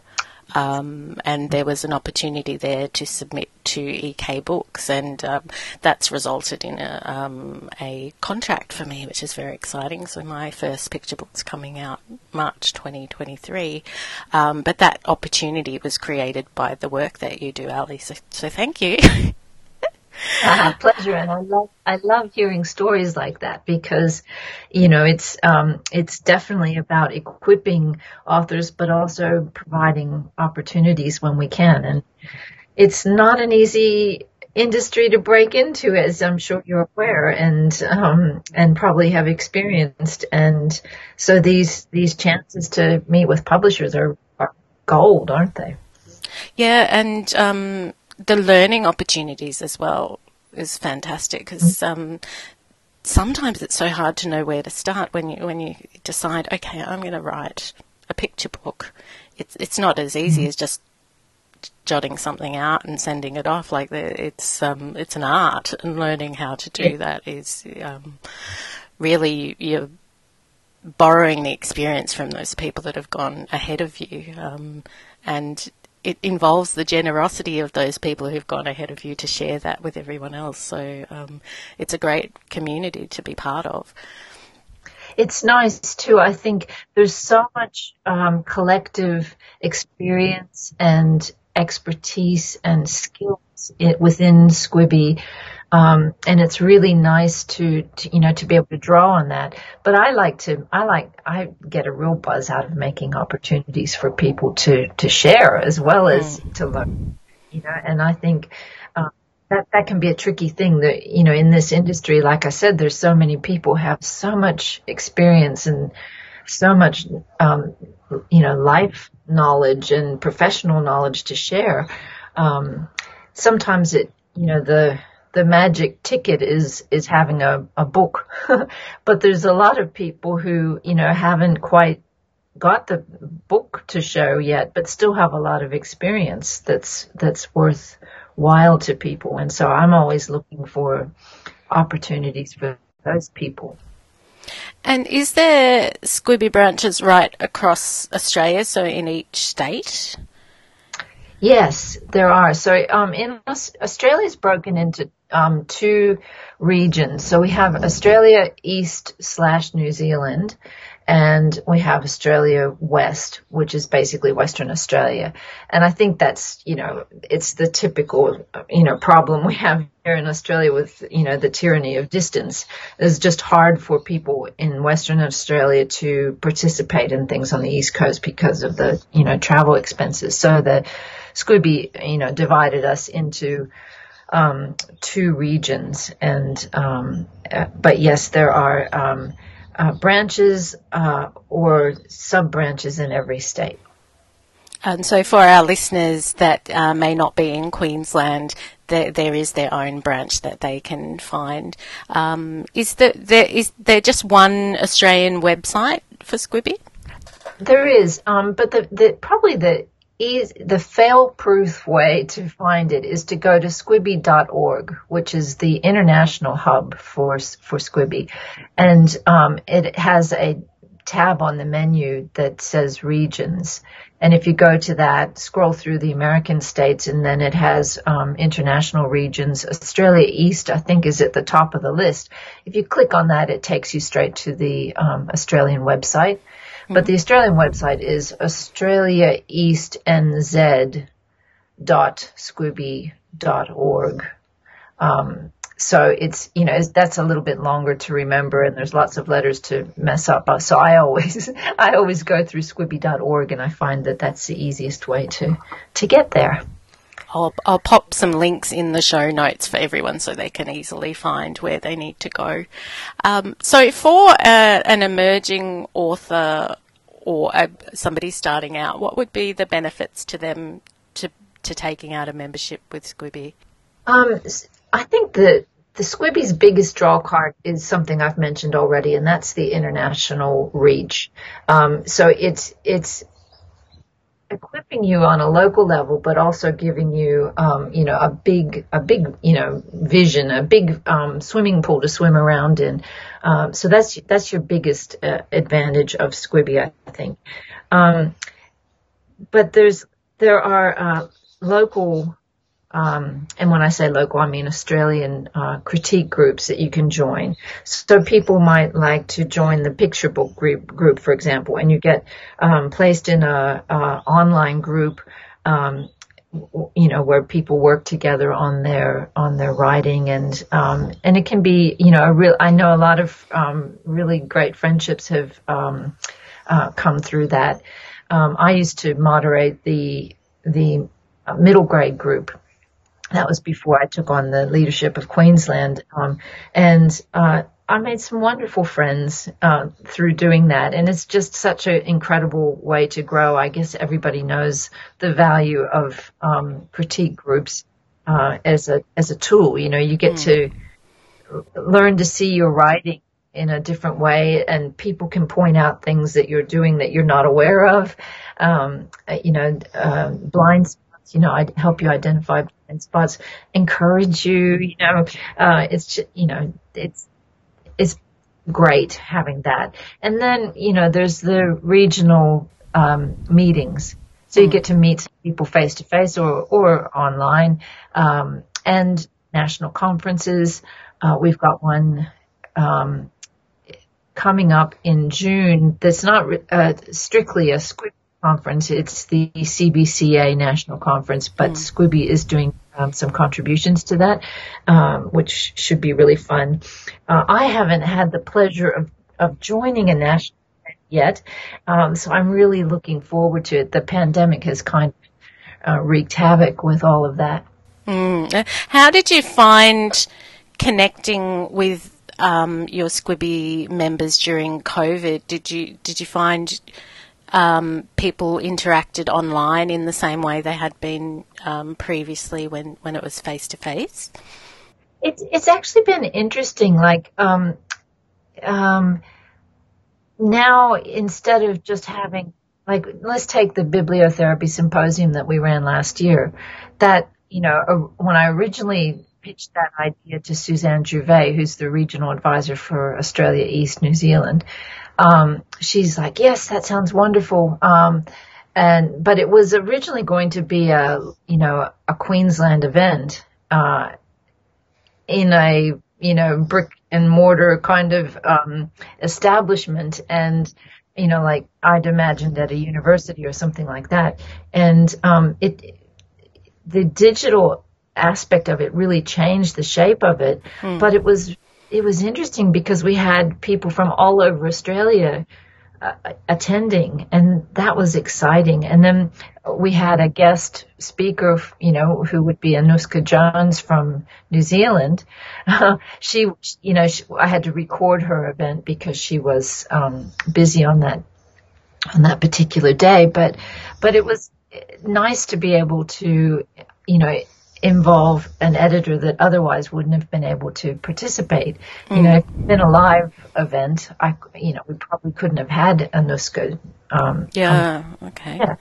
Um, and there was an opportunity there to submit to EK Books, and um, that's resulted in a, um, a contract for me, which is very exciting. So my first picture book's coming out March 2023, um, but that opportunity was created by the work that you do, Ali. So, so thank you. uh, pleasure, and I love I love hearing stories like that because, you know, it's um, it's definitely about equipping authors, but also providing opportunities when we can, and it's not an easy industry to break into, as I'm sure you're aware, and um, and probably have experienced, and so these these chances to meet with publishers are, are gold, aren't they? Yeah, and um, the learning opportunities as well is fantastic because mm. um, sometimes it's so hard to know where to start when you when you decide, okay, I'm going to write a picture book. It's it's not as easy mm. as just jotting something out and sending it off. Like it's um, it's an art, and learning how to do that is um, really you're borrowing the experience from those people that have gone ahead of you, um, and it involves the generosity of those people who've gone ahead of you to share that with everyone else. So um, it's a great community to be part of. It's nice too. I think there's so much um, collective experience and expertise and skills within Squibby um, and it's really nice to, to, you know, to be able to draw on that. But I like to, I like, I get a real buzz out of making opportunities for people to, to share as well as mm. to learn, you know, and I think, uh, that, that can be a tricky thing that, you know, in this industry, like I said, there's so many people have so much experience and so much, um, you know, life knowledge and professional knowledge to share. Um, sometimes it, you know, the, the magic ticket is is having a, a book. but there's a lot of people who, you know, haven't quite got the book to show yet, but still have a lot of experience that's that's worthwhile to people. And so I'm always looking for opportunities for those people. And is there Squibby branches right across Australia, so in each state? Yes, there are. So um, in Australia is broken into um, two regions. So we have Australia East slash New Zealand, and we have Australia West, which is basically Western Australia. And I think that's, you know, it's the typical, you know, problem we have here in Australia with, you know, the tyranny of distance. It's just hard for people in Western Australia to participate in things on the East Coast because of the, you know, travel expenses. So the Squibby, you know, divided us into, um, two regions. And um, uh, but yes, there are um, uh, branches uh, or sub branches in every state. And so, for our listeners that uh, may not be in Queensland, there, there is their own branch that they can find. Um, is there, there is there just one Australian website for Squibby? There is, um, but the, the probably the the fail-proof way to find it is to go to squibby.org, which is the international hub for for Squibby, and um, it has a tab on the menu that says regions. And if you go to that, scroll through the American states, and then it has um, international regions. Australia East, I think, is at the top of the list. If you click on that, it takes you straight to the um, Australian website. But the Australian website is australiaeastnz.squibby.org. Um, so it's, you know, that's a little bit longer to remember and there's lots of letters to mess up. So I always, I always go through squibby.org and I find that that's the easiest way to, to get there. I'll, I'll pop some links in the show notes for everyone so they can easily find where they need to go. Um, so, for uh, an emerging author or a, somebody starting out, what would be the benefits to them to, to taking out a membership with Squibby? Um, I think that the Squibby's biggest draw card is something I've mentioned already, and that's the international reach. Um, so it's it's equipping you on a local level, but also giving you, um, you know, a big, a big, you know, vision, a big um, swimming pool to swim around in. Um, so that's that's your biggest uh, advantage of Squibby, I think. Um, but there's there are uh, local um, and when I say local, I mean Australian uh, critique groups that you can join. So people might like to join the picture book group, group for example, and you get um, placed in a, a online group. Um, you know where people work together on their on their writing and um, and it can be you know a real I know a lot of um, really great friendships have um, uh, come through that. I used to moderate the the middle grade group that was before I took on the leadership of Queensland. Um, and uh, I made some wonderful friends uh, through doing that. And it's just such an incredible way to grow. I guess everybody knows the value of um, critique groups uh, as a as a tool. You know, you get mm. to learn to see your writing in a different way and people can point out things that you're doing that you're not aware of um, you know uh, blind spots, you know, I help you identify spots, encourage you, you know, uh, it's just, you know, it's, it's great having that. And then, you know, there's the regional, um, meetings. So you get to meet people face to face or, or online, um, and national conferences. Uh, we've got one, um, coming up in June that's not uh, strictly a Squibby conference. It's the CBCA National Conference, but mm. Squibby is doing um, some contributions to that, um, which should be really fun. Uh, I haven't had the pleasure of, of joining a national yet, um, so I'm really looking forward to it. The pandemic has kind of uh, wreaked havoc with all of that. Mm. How did you find connecting with um, your Squibby members during COVID? Did you did you find um, people interacted online in the same way they had been um, previously when, when it was face to face? It's actually been interesting. Like um, um, now, instead of just having like let's take the bibliotherapy symposium that we ran last year. That you know, when I originally pitched that idea to Susanne Gervay, who's the regional advisor for Australia East New Zealand. Um, she's like, yes, that sounds wonderful. Um, and, but it was originally going to be a, you know, a Queensland event, uh, in a, you know, brick and mortar kind of, um, establishment. And, you know, like I'd imagined at a university or something like that. And, um, it, the digital aspect of it really changed the shape of it. Mm. But it was it was interesting because we had people from all over Australia uh, attending, and that was exciting. And then we had a guest speaker, you know, who would be Anouska Jones from New Zealand. Uh, she, you know, she, I had to record her event because she was um, busy on that on that particular day. But but it was nice to be able to, you know, involve an editor that otherwise wouldn't have been able to participate. Mm. You know, if it been a live event, I, you know, we probably couldn't have had Anouska. Um, yeah. okay. Yeah.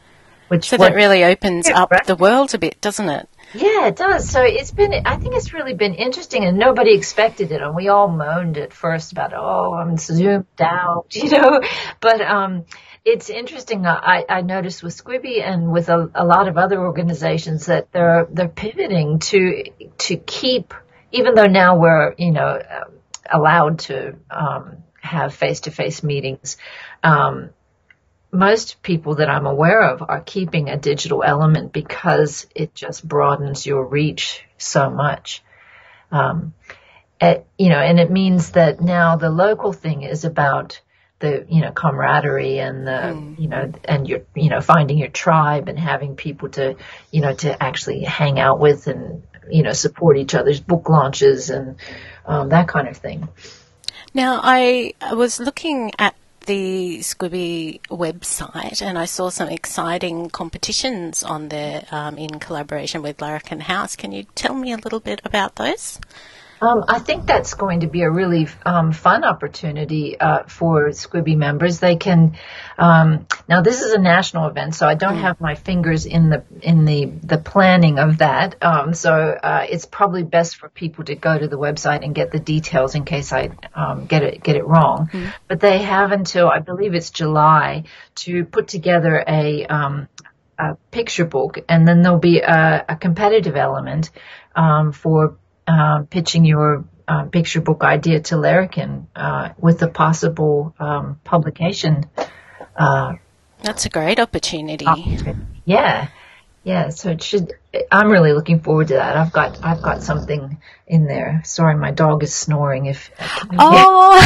Which so that really opens yeah, up right? the world a bit, doesn't it? Yeah, it does. So it's been, I think it's really been interesting and nobody expected it. And we all moaned at first about, oh, I'm zoomed out, you know, but, um, it's interesting. Uh, I, I noticed with Squibby and with a, a lot of other organizations that they're they're pivoting to to keep, even though now we're you know uh, allowed to um, have face to face meetings. Um, most people that I'm aware of are keeping a digital element because it just broadens your reach so much. Um, you know, and it means that now the local thing is about the you know camaraderie and the mm. you know and your you know finding your tribe and having people to you know to actually hang out with and you know support each other's book launches and um, that kind of thing. Now I was looking at the Squibby website and I saw some exciting competitions on there um, in collaboration with Larrikin House. Can you tell me a little bit about those? Um, I think that's going to be a really um, fun opportunity uh, for Squibby members. They can um, now this is a national event, so I don't mm. have my fingers in the in the the planning of that. Um, so uh, it's probably best for people to go to the website and get the details in case I um, get it get it wrong. Mm. But they have until I believe it's July to put together a um, a picture book, and then there'll be a, a competitive element um, for uh, pitching your uh, picture book idea to Larrikin uh, with a possible um, publication. Uh, That's a great opportunity. Yeah, yeah. So it should. I'm really looking forward to that. I've got I've got something in there. Sorry, my dog is snoring. If oh.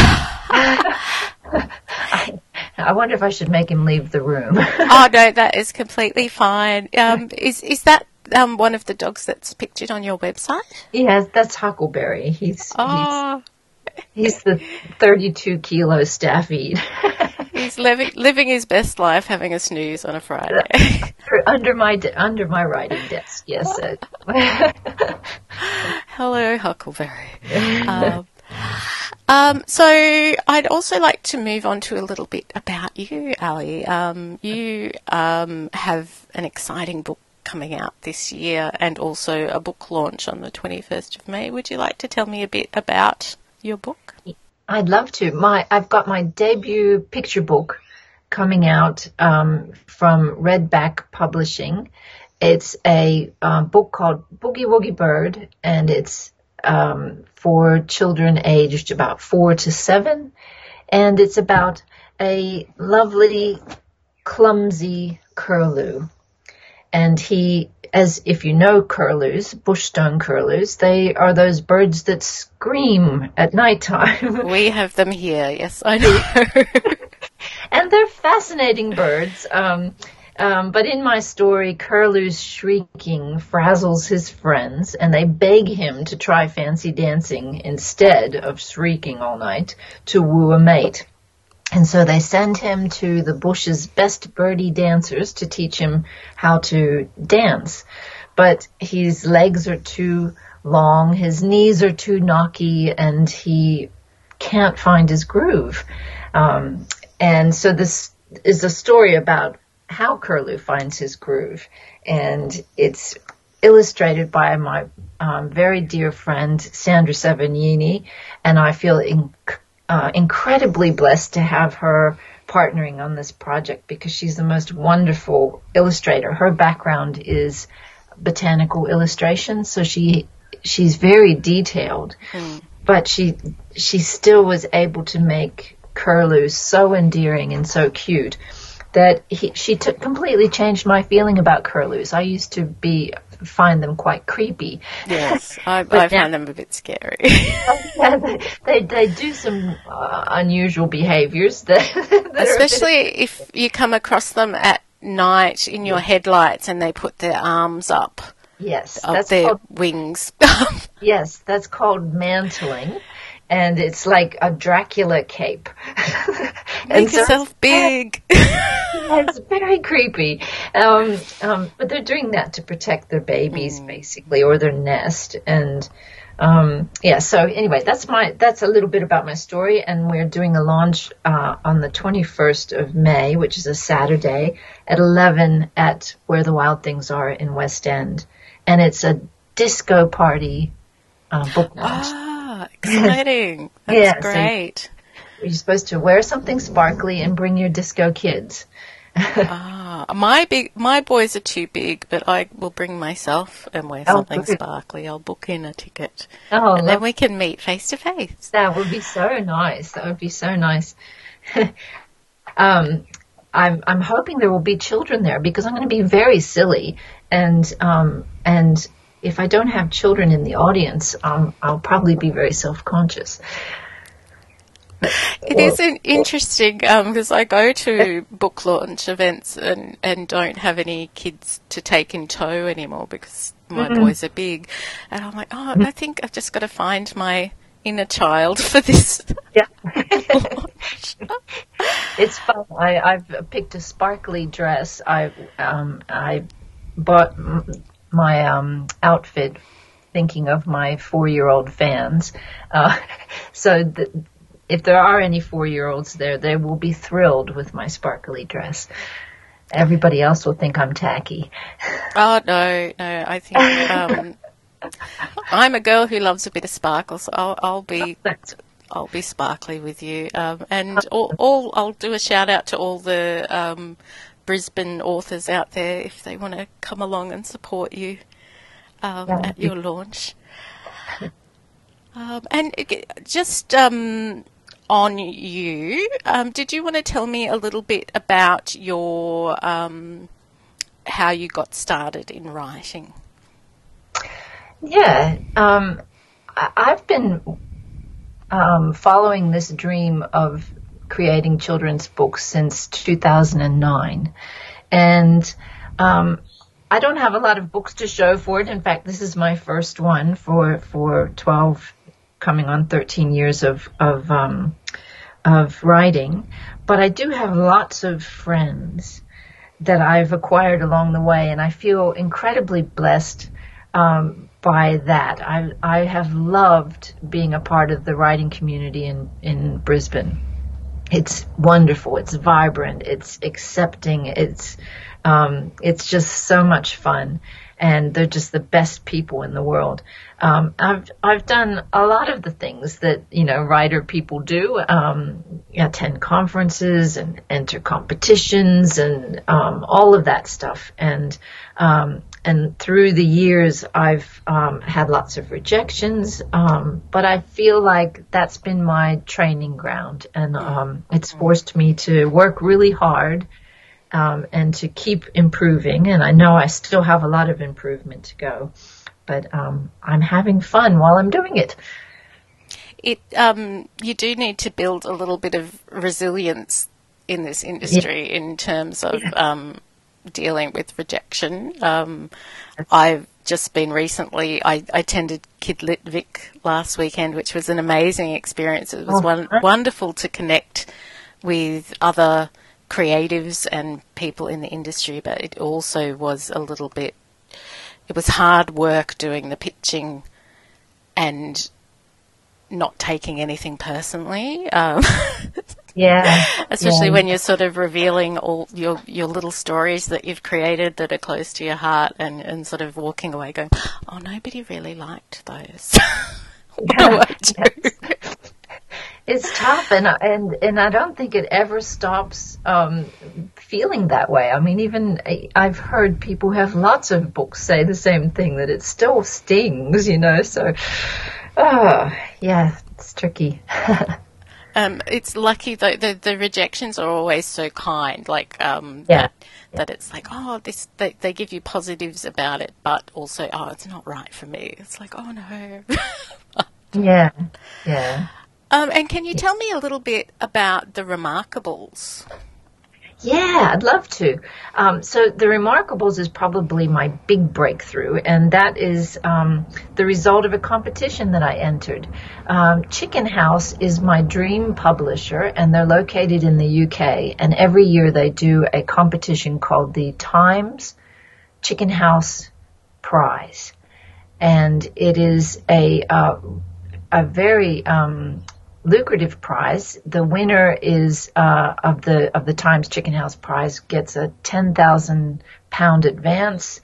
I, I wonder if I should make him leave the room. oh no, that is completely fine. Um, is is that um, one of the dogs that's pictured on your website? Yes, that's Huckleberry. He's oh. he's, he's the 32 kilo staffy. he's living living his best life, having a snooze on a Friday. under my under my writing desk. Yes. Hello, Huckleberry. Um, um, so I'd also like to move on to a little bit about you, Ali. Um, you um, have an exciting book coming out this year and also a book launch on the 21st of May. Would you like to tell me a bit about your book? I'd love to. My I've got my debut picture book coming out um, from Redback Publishing. It's a uh, book called Boogie Woogie Bird, and it's um, for children aged about four to seven. And it's about a lovely, clumsy curlew. And he, as if you know curlews, bushstone curlews, they are those birds that scream at nighttime. We have them here. Yes, I know. and they're fascinating birds. Um, um, but in my story, Curlew's shrieking frazzles his friends, and they beg him to try fancy dancing instead of shrieking all night to woo a mate. And so they send him to the bush's best birdie dancers to teach him how to dance. But his legs are too long, his knees are too knocky, and he can't find his groove. Um, and so this is a story about how Curlew finds his groove. And it's illustrated by my um, very dear friend Sandra Severgnini, and I feel in, uh, incredibly blessed to have her partnering on this project because she's the most wonderful illustrator. Her background is botanical illustration, so she she's very detailed, mm. but she she still was able to make Curlew so endearing and so cute that he, she t- completely changed my feeling about curlews. I used to be find them quite creepy. Yes, I, I find them a bit scary. yeah, they, they do some uh, unusual behaviours. Especially if you come across them at night in your headlights and they put their arms up. Yes, that's their called, wings. yes, that's called mantling and it's like a Dracula cape. Make so yourself big. it's very creepy. Um, um, but they're doing that to protect their babies, mm. basically, or their nest. And um, yeah, so anyway, that's my that's a little bit about my story, and we're doing a launch uh, on the 21st of May, which is a Saturday at 11 at Where the Wild Things Are in West End, and it's a disco party uh, book launch. Ah exciting. That's yeah, great. So you're supposed to wear something sparkly and bring your disco kids. ah, my big, my boys are too big, but I will bring myself and wear oh, something sparkly. I'll book in a ticket, oh, and then we can meet face to face. That would be so nice. That would be so nice. um, I'm I'm hoping there will be children there because I'm going to be very silly and um and if I don't have children in the audience, um, I'll probably be very self conscious. It is interesting because um, I go to book launch events and, and don't have any kids to take in tow anymore because my mm-hmm. boys are big. And I'm like, oh, I think I've just got to find my inner child for this. Yeah. it's fun. I, I've picked a sparkly dress. I um, I bought my um, outfit thinking of my four year old fans. Uh, so th- if there are any four year olds there, they will be thrilled with my sparkly dress. Everybody else will think I'm tacky. Oh, no, no. I think um, I'm a girl who loves a bit of sparkle, so I'll, I'll be. I'll be sparkly with you, um, and all, all, I'll do a shout out to all the um, Brisbane authors out there if they want to come along and support you um, at your launch. Um, and just um, on you, um, did you want to tell me a little bit about your um, how you got started in writing? Yeah, um, I've been following this dream of creating children's books since 2009. And um, I don't have a lot of books to show for it. In fact, this is my first one for, for 12, coming on 13 years of, of, um, of writing. But I do have lots of friends that I've acquired along the way, and I feel incredibly blessed um, by that. I, I have loved being a part of the writing community in, in Brisbane it's wonderful. It's vibrant. It's accepting. It's um, it's just so much fun. and they're just the best people in the world. Um, I've I've done a lot of the things that you know writer people do. Um, attend conferences and enter competitions and um, all of that stuff. And um, and through the years, I've um, had lots of rejections, um, but I feel like that's been my training ground, and it's forced me to work really hard um, and to keep improving. And I know I still have a lot of improvement to go, but um, I'm having fun while I'm doing it. It um, you do need to build a little bit of resilience in this industry yeah. in terms of yeah. Dealing with rejection. Um, I've just been recently. I, I attended Kid Lit Vic last weekend, which was an amazing experience. It was oh, one, wonderful to connect with other creatives and people in the industry, but it also was a little bit. It was hard work doing the pitching and not taking anything personally. Um, yeah, especially yeah. when you're sort of revealing all your your little stories that you've created that are close to your heart, and and sort of walking away going, "Oh, nobody really liked those." Yeah, it's tough, and and and I don't think it ever stops um, feeling that way. I mean, even I've heard people who have lots of books say the same thing that it still stings, you know. So, oh yeah, it's tricky. Um, it's lucky though the the rejections are always so kind, like um, yeah. That, that it's like oh this they, they give you positives about it, but also oh it's not right for me. It's like oh no. yeah, yeah. Um, and can you tell me a little bit about the Remarkables? Yeah, I'd love to. Um, so, The Remarkables is probably my big breakthrough, and that is um, the result of a competition that I entered. Um, Chicken House is my dream publisher, and they're located in the UK. And every year they do a competition called the Times Chicken House Prize, and it is a uh, a very um, lucrative prize. The winner is uh, of the of the Times Chicken House Prize gets a ten thousand pound advance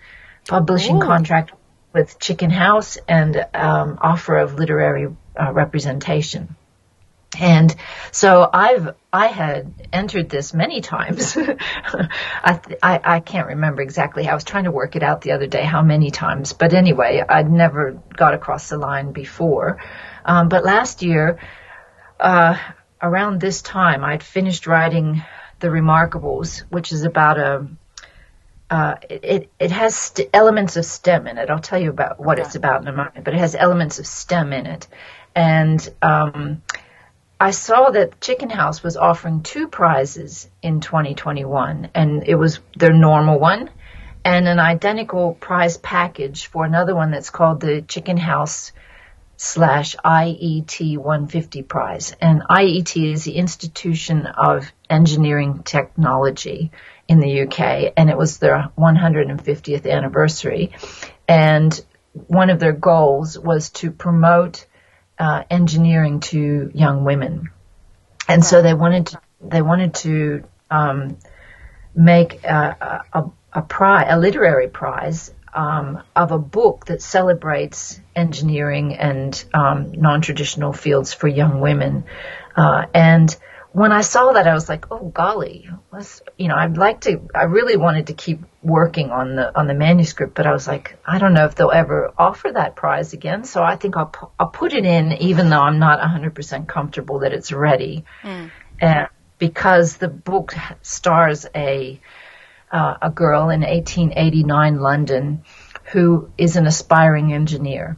publishing Ooh. contract with Chicken House and um, offer of literary uh, representation. And so I've I had entered this many times. I, I, I can't remember exactly. I was trying to work it out the other day how many times, but anyway, I'd never got across the line before. Um, but last year, uh, around this time, I'd finished writing The Remarkables, which is about a uh, it, it has st- elements of STEM in it. I'll tell you about what it's about in a moment, but it has elements of STEM in it. And um, I saw that Chicken House was offering two prizes in 2021, and it was their normal one and an identical prize package for another one that's called the Chicken House slash IET 150 prize. And IET is the Institution of Engineering Technology in the UK, and it was their 150th anniversary. And one of their goals was to promote uh, engineering to young women. And so they wanted to, they wanted to um, make a, a, a prize, a literary prize um, of a book that celebrates engineering and um, non-traditional fields for young women. Uh, and when I saw that, I was like, "Oh golly, let's, you know, I'd like to. I really wanted to keep working on the on the manuscript, but I was like, I don't know if they'll ever offer that prize again. So I think I'll I'll put it in, even though I'm not 100% comfortable that it's ready, mm. and because the book stars a uh, a girl in 1889 London who is an aspiring engineer.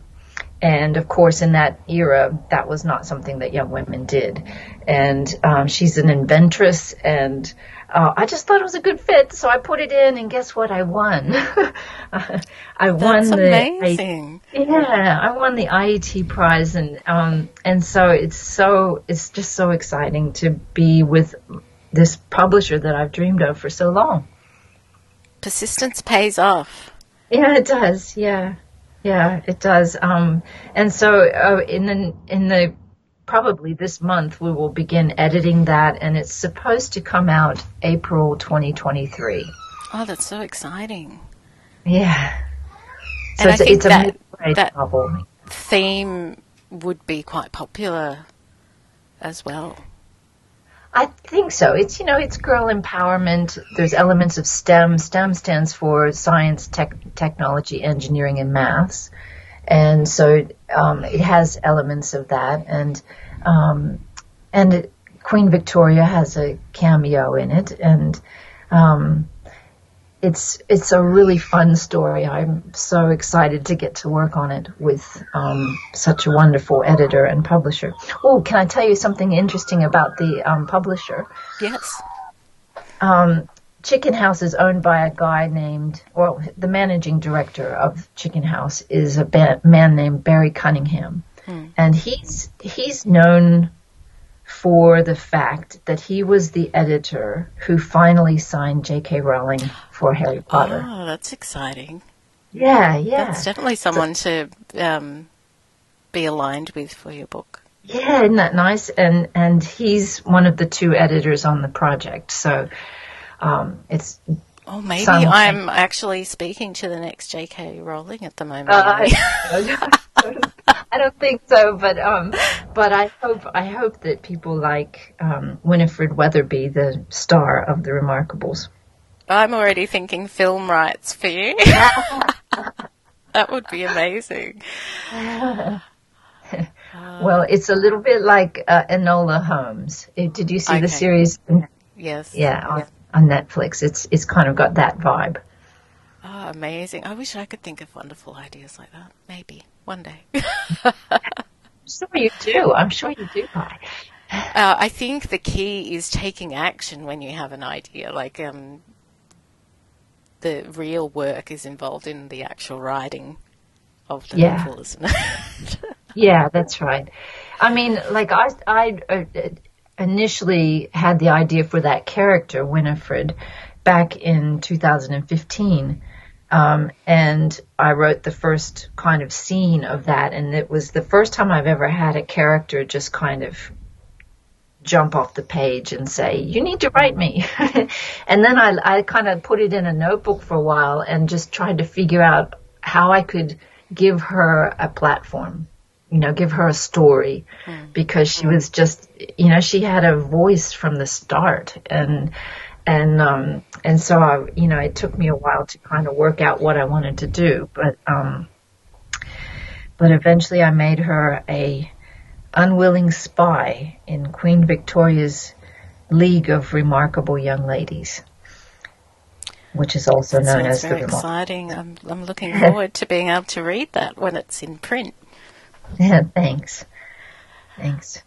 And of course, in that era, that was not something that young women did. And um, she's an inventress, and uh, I just thought it was a good fit, so I put it in, and guess what? I won. I won That's the amazing. I, yeah, I won the IET prize, and um, and so it's so it's just so exciting to be with this publisher that I've dreamed of for so long persistence pays off. Yeah, it does. Yeah, yeah, it does. Um, and so uh, in the in the probably this month we will begin editing that, and it's supposed to come out April 2023. Oh, that's so exciting. Yeah. So And I it's, think it's a that- that- novel. Theme would be quite popular as well. I think so. It's you know, it's girl empowerment. There's elements of STEM. STEM stands for science, tech, technology, engineering, and maths, and so um, it has elements of that. And um, and it, Queen Victoria has a cameo in it, and um, it's it's a really fun story. I'm so excited to get to work on it with um, such a wonderful editor and publisher. Oh, can I tell you something interesting about the um, publisher? Yes. Um, Chicken House is owned by a guy named, well, the managing director of Chicken House is a man named Barry Cunningham, and he's he's known for the fact that he was the editor who finally signed J.K. Rowling for Harry Potter. Oh, that's exciting. Yeah, yeah. That's definitely someone to um, be aligned with for your book. Yeah, isn't that nice? And and he's one of the two editors on the project. So um, it's Oh, maybe Some- I'm actually speaking to the next J.K. Rowling at the moment. uh, I don't think so, but um, but I hope I hope that people like um, Winifred Weatherby, the star of The Remarkables. I'm already thinking film rights for you. that would be amazing. well, it's a little bit like uh, Enola Holmes. Did you see Okay. the series? Yes. Yeah, on, on Netflix. It's it's kind of got that vibe. Oh, amazing. I wish I could think of wonderful ideas like that. Maybe one day. I'm sure you do. I'm sure you do. Uh, I think the key is taking action when you have an idea. Like, um, the real work is involved in the actual writing of the Yeah. novel, isn't it? Yeah, that's right. I mean, like I, I uh, initially had the idea for that character, Winifred, back in 2015. Um, and I wrote the first kind of scene of that, and it was the first time I've ever had a character just kind of jump off the page and say, "You need to write me," and then I, I kind of put it in a notebook for a while and just tried to figure out how I could give her a platform, you know, give her a story, because she was just, you know, she had a voice from the start, and and um, and so I, you know, it took me a while to kind of work out what I wanted to do, but um, but eventually I made her a unwilling spy in Queen Victoria's League of Remarkable Young Ladies, which is also That known as the very exciting. I'm, I'm looking forward to being able to read that when it's in print. Thanks. Thanks.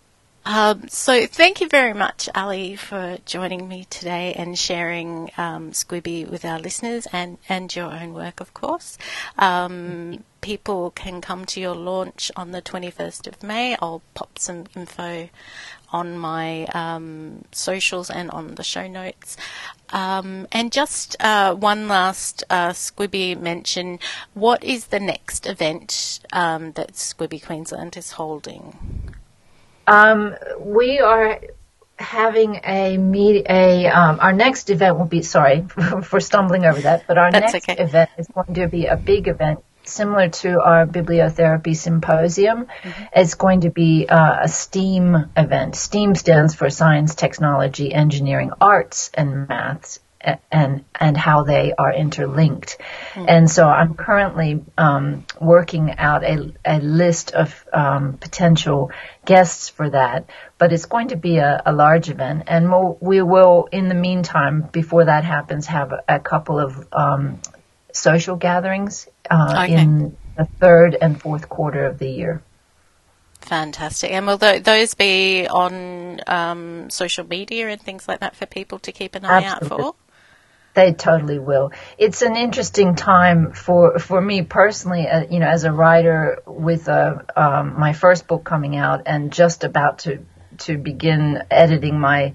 Um, so thank you very much, Ali, for joining me today and sharing um, Squibby with our listeners and, and your own work, of course. Um, people can come to your launch on the 21st of May. I'll pop some info on my um, socials and on the show notes. Um, and just uh, one last uh, Squibby mention. What is the next event um, that Squibby Queensland is holding? Um, we are having a meet a um, our next event will be sorry for stumbling over that, but our That's next okay. event is going to be a big event similar to our bibliotherapy symposium. It's going to be uh, a STEAM event. STEAM stands for science, technology, engineering, arts, and maths. And and how they are interlinked, and so I'm currently um, working out a, a list of um, potential guests for that. But it's going to be a, a large event, and we'll, we will, in the meantime, before that happens, have a, a couple of um, social gatherings uh, Okay. in the third and fourth quarter of the year. Fantastic. And will tho- those be on um, social media and things like that for people to keep an eye out for? They totally will. It's an interesting time for for me personally. Uh, you know, as a writer with uh, um, my first book coming out and just about to to begin editing my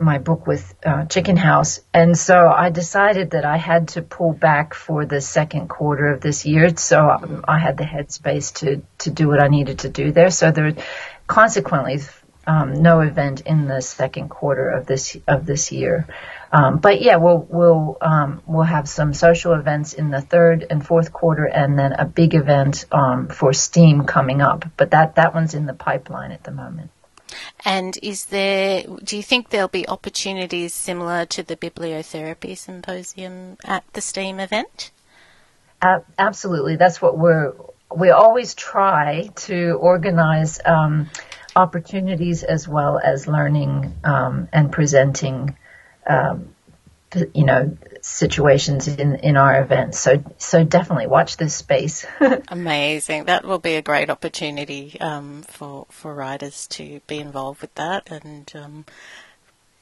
my book with uh, Chicken House, and so I decided that I had to pull back for the second quarter of this year. So um, I had the headspace to to do what I needed to do there. So there, consequently, um, no event in the second quarter of this of this year. Um, but yeah, we'll we'll um, we'll have some social events in the third and fourth quarter, and then a big event um, for STEAM coming up. But that that one's in the pipeline at the moment. And is there? Do you think there'll be opportunities similar to the bibliotherapy symposium at the STEAM event? Uh, absolutely, that's what we're. We always try to organize um, opportunities as well as learning um, and presenting um, you know situations in in our events. So so definitely watch this space. Amazing. That will be a great opportunity um, for for writers to be involved with that. And um,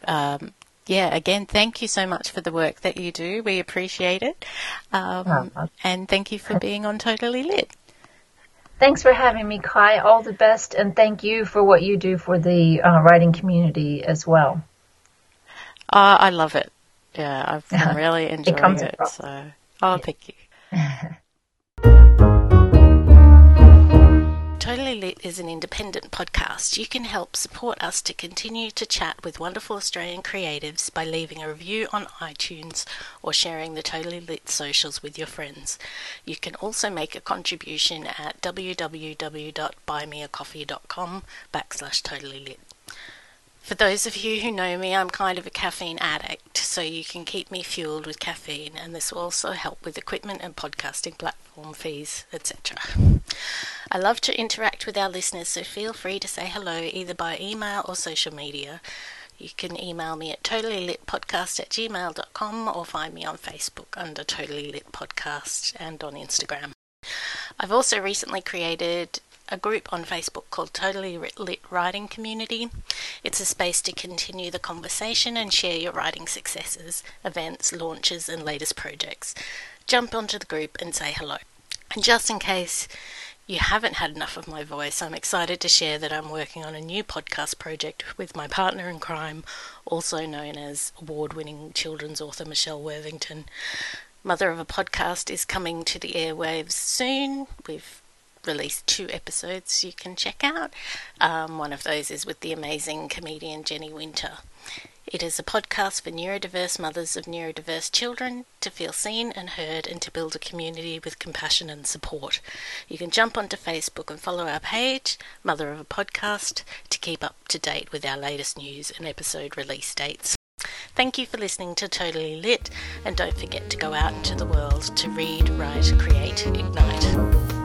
um, yeah again thank you so much for the work that you do. We appreciate it. Um, oh, and thank you for being on totally lit. Thanks for having me, Kai. All the best, and thank you for what you do for the uh, writing community as well. Uh, I love it. Yeah, I've been really enjoying it. it so, oh, thank you. Totally Lit is an independent podcast. You can help support us to continue to chat with wonderful Australian creatives by leaving a review on iTunes or sharing the Totally Lit socials with your friends. You can also make a contribution at www.buymeacoffee.com backslash totally lit. For those of you who know me, I'm kind of a caffeine addict, so you can keep me fueled with caffeine, and this will also help with equipment and podcasting platform fees, etc. I love to interact with our listeners, so feel free to say hello either by email or social media. You can email me at totallylitpodcast at gmail.com or find me on Facebook under Totally Lit Podcast and on Instagram. I've also recently created a group on Facebook called Totally Lit Writing Community. It's a space to continue the conversation and share your writing successes, events, launches, and latest projects. Jump onto the group and say hello. And just in case you haven't had enough of my voice, I'm excited to share that I'm working on a new podcast project with my partner in crime, also known as award winning children's author Michelle Worthington. Mother of a Podcast is coming to the airwaves soon. We've released two episodes you can check out. Um, one of those is with the amazing comedian Jenny Wynter. It is a podcast for neurodiverse mothers of neurodiverse children to feel seen and heard and to build a community with compassion and support. You can jump onto Facebook and follow our page, Mother of a Podcast, to keep up to date with our latest news and episode release dates. Thank you for listening to Totally Lit, and don't forget to go out into the world to read, write, create, ignite.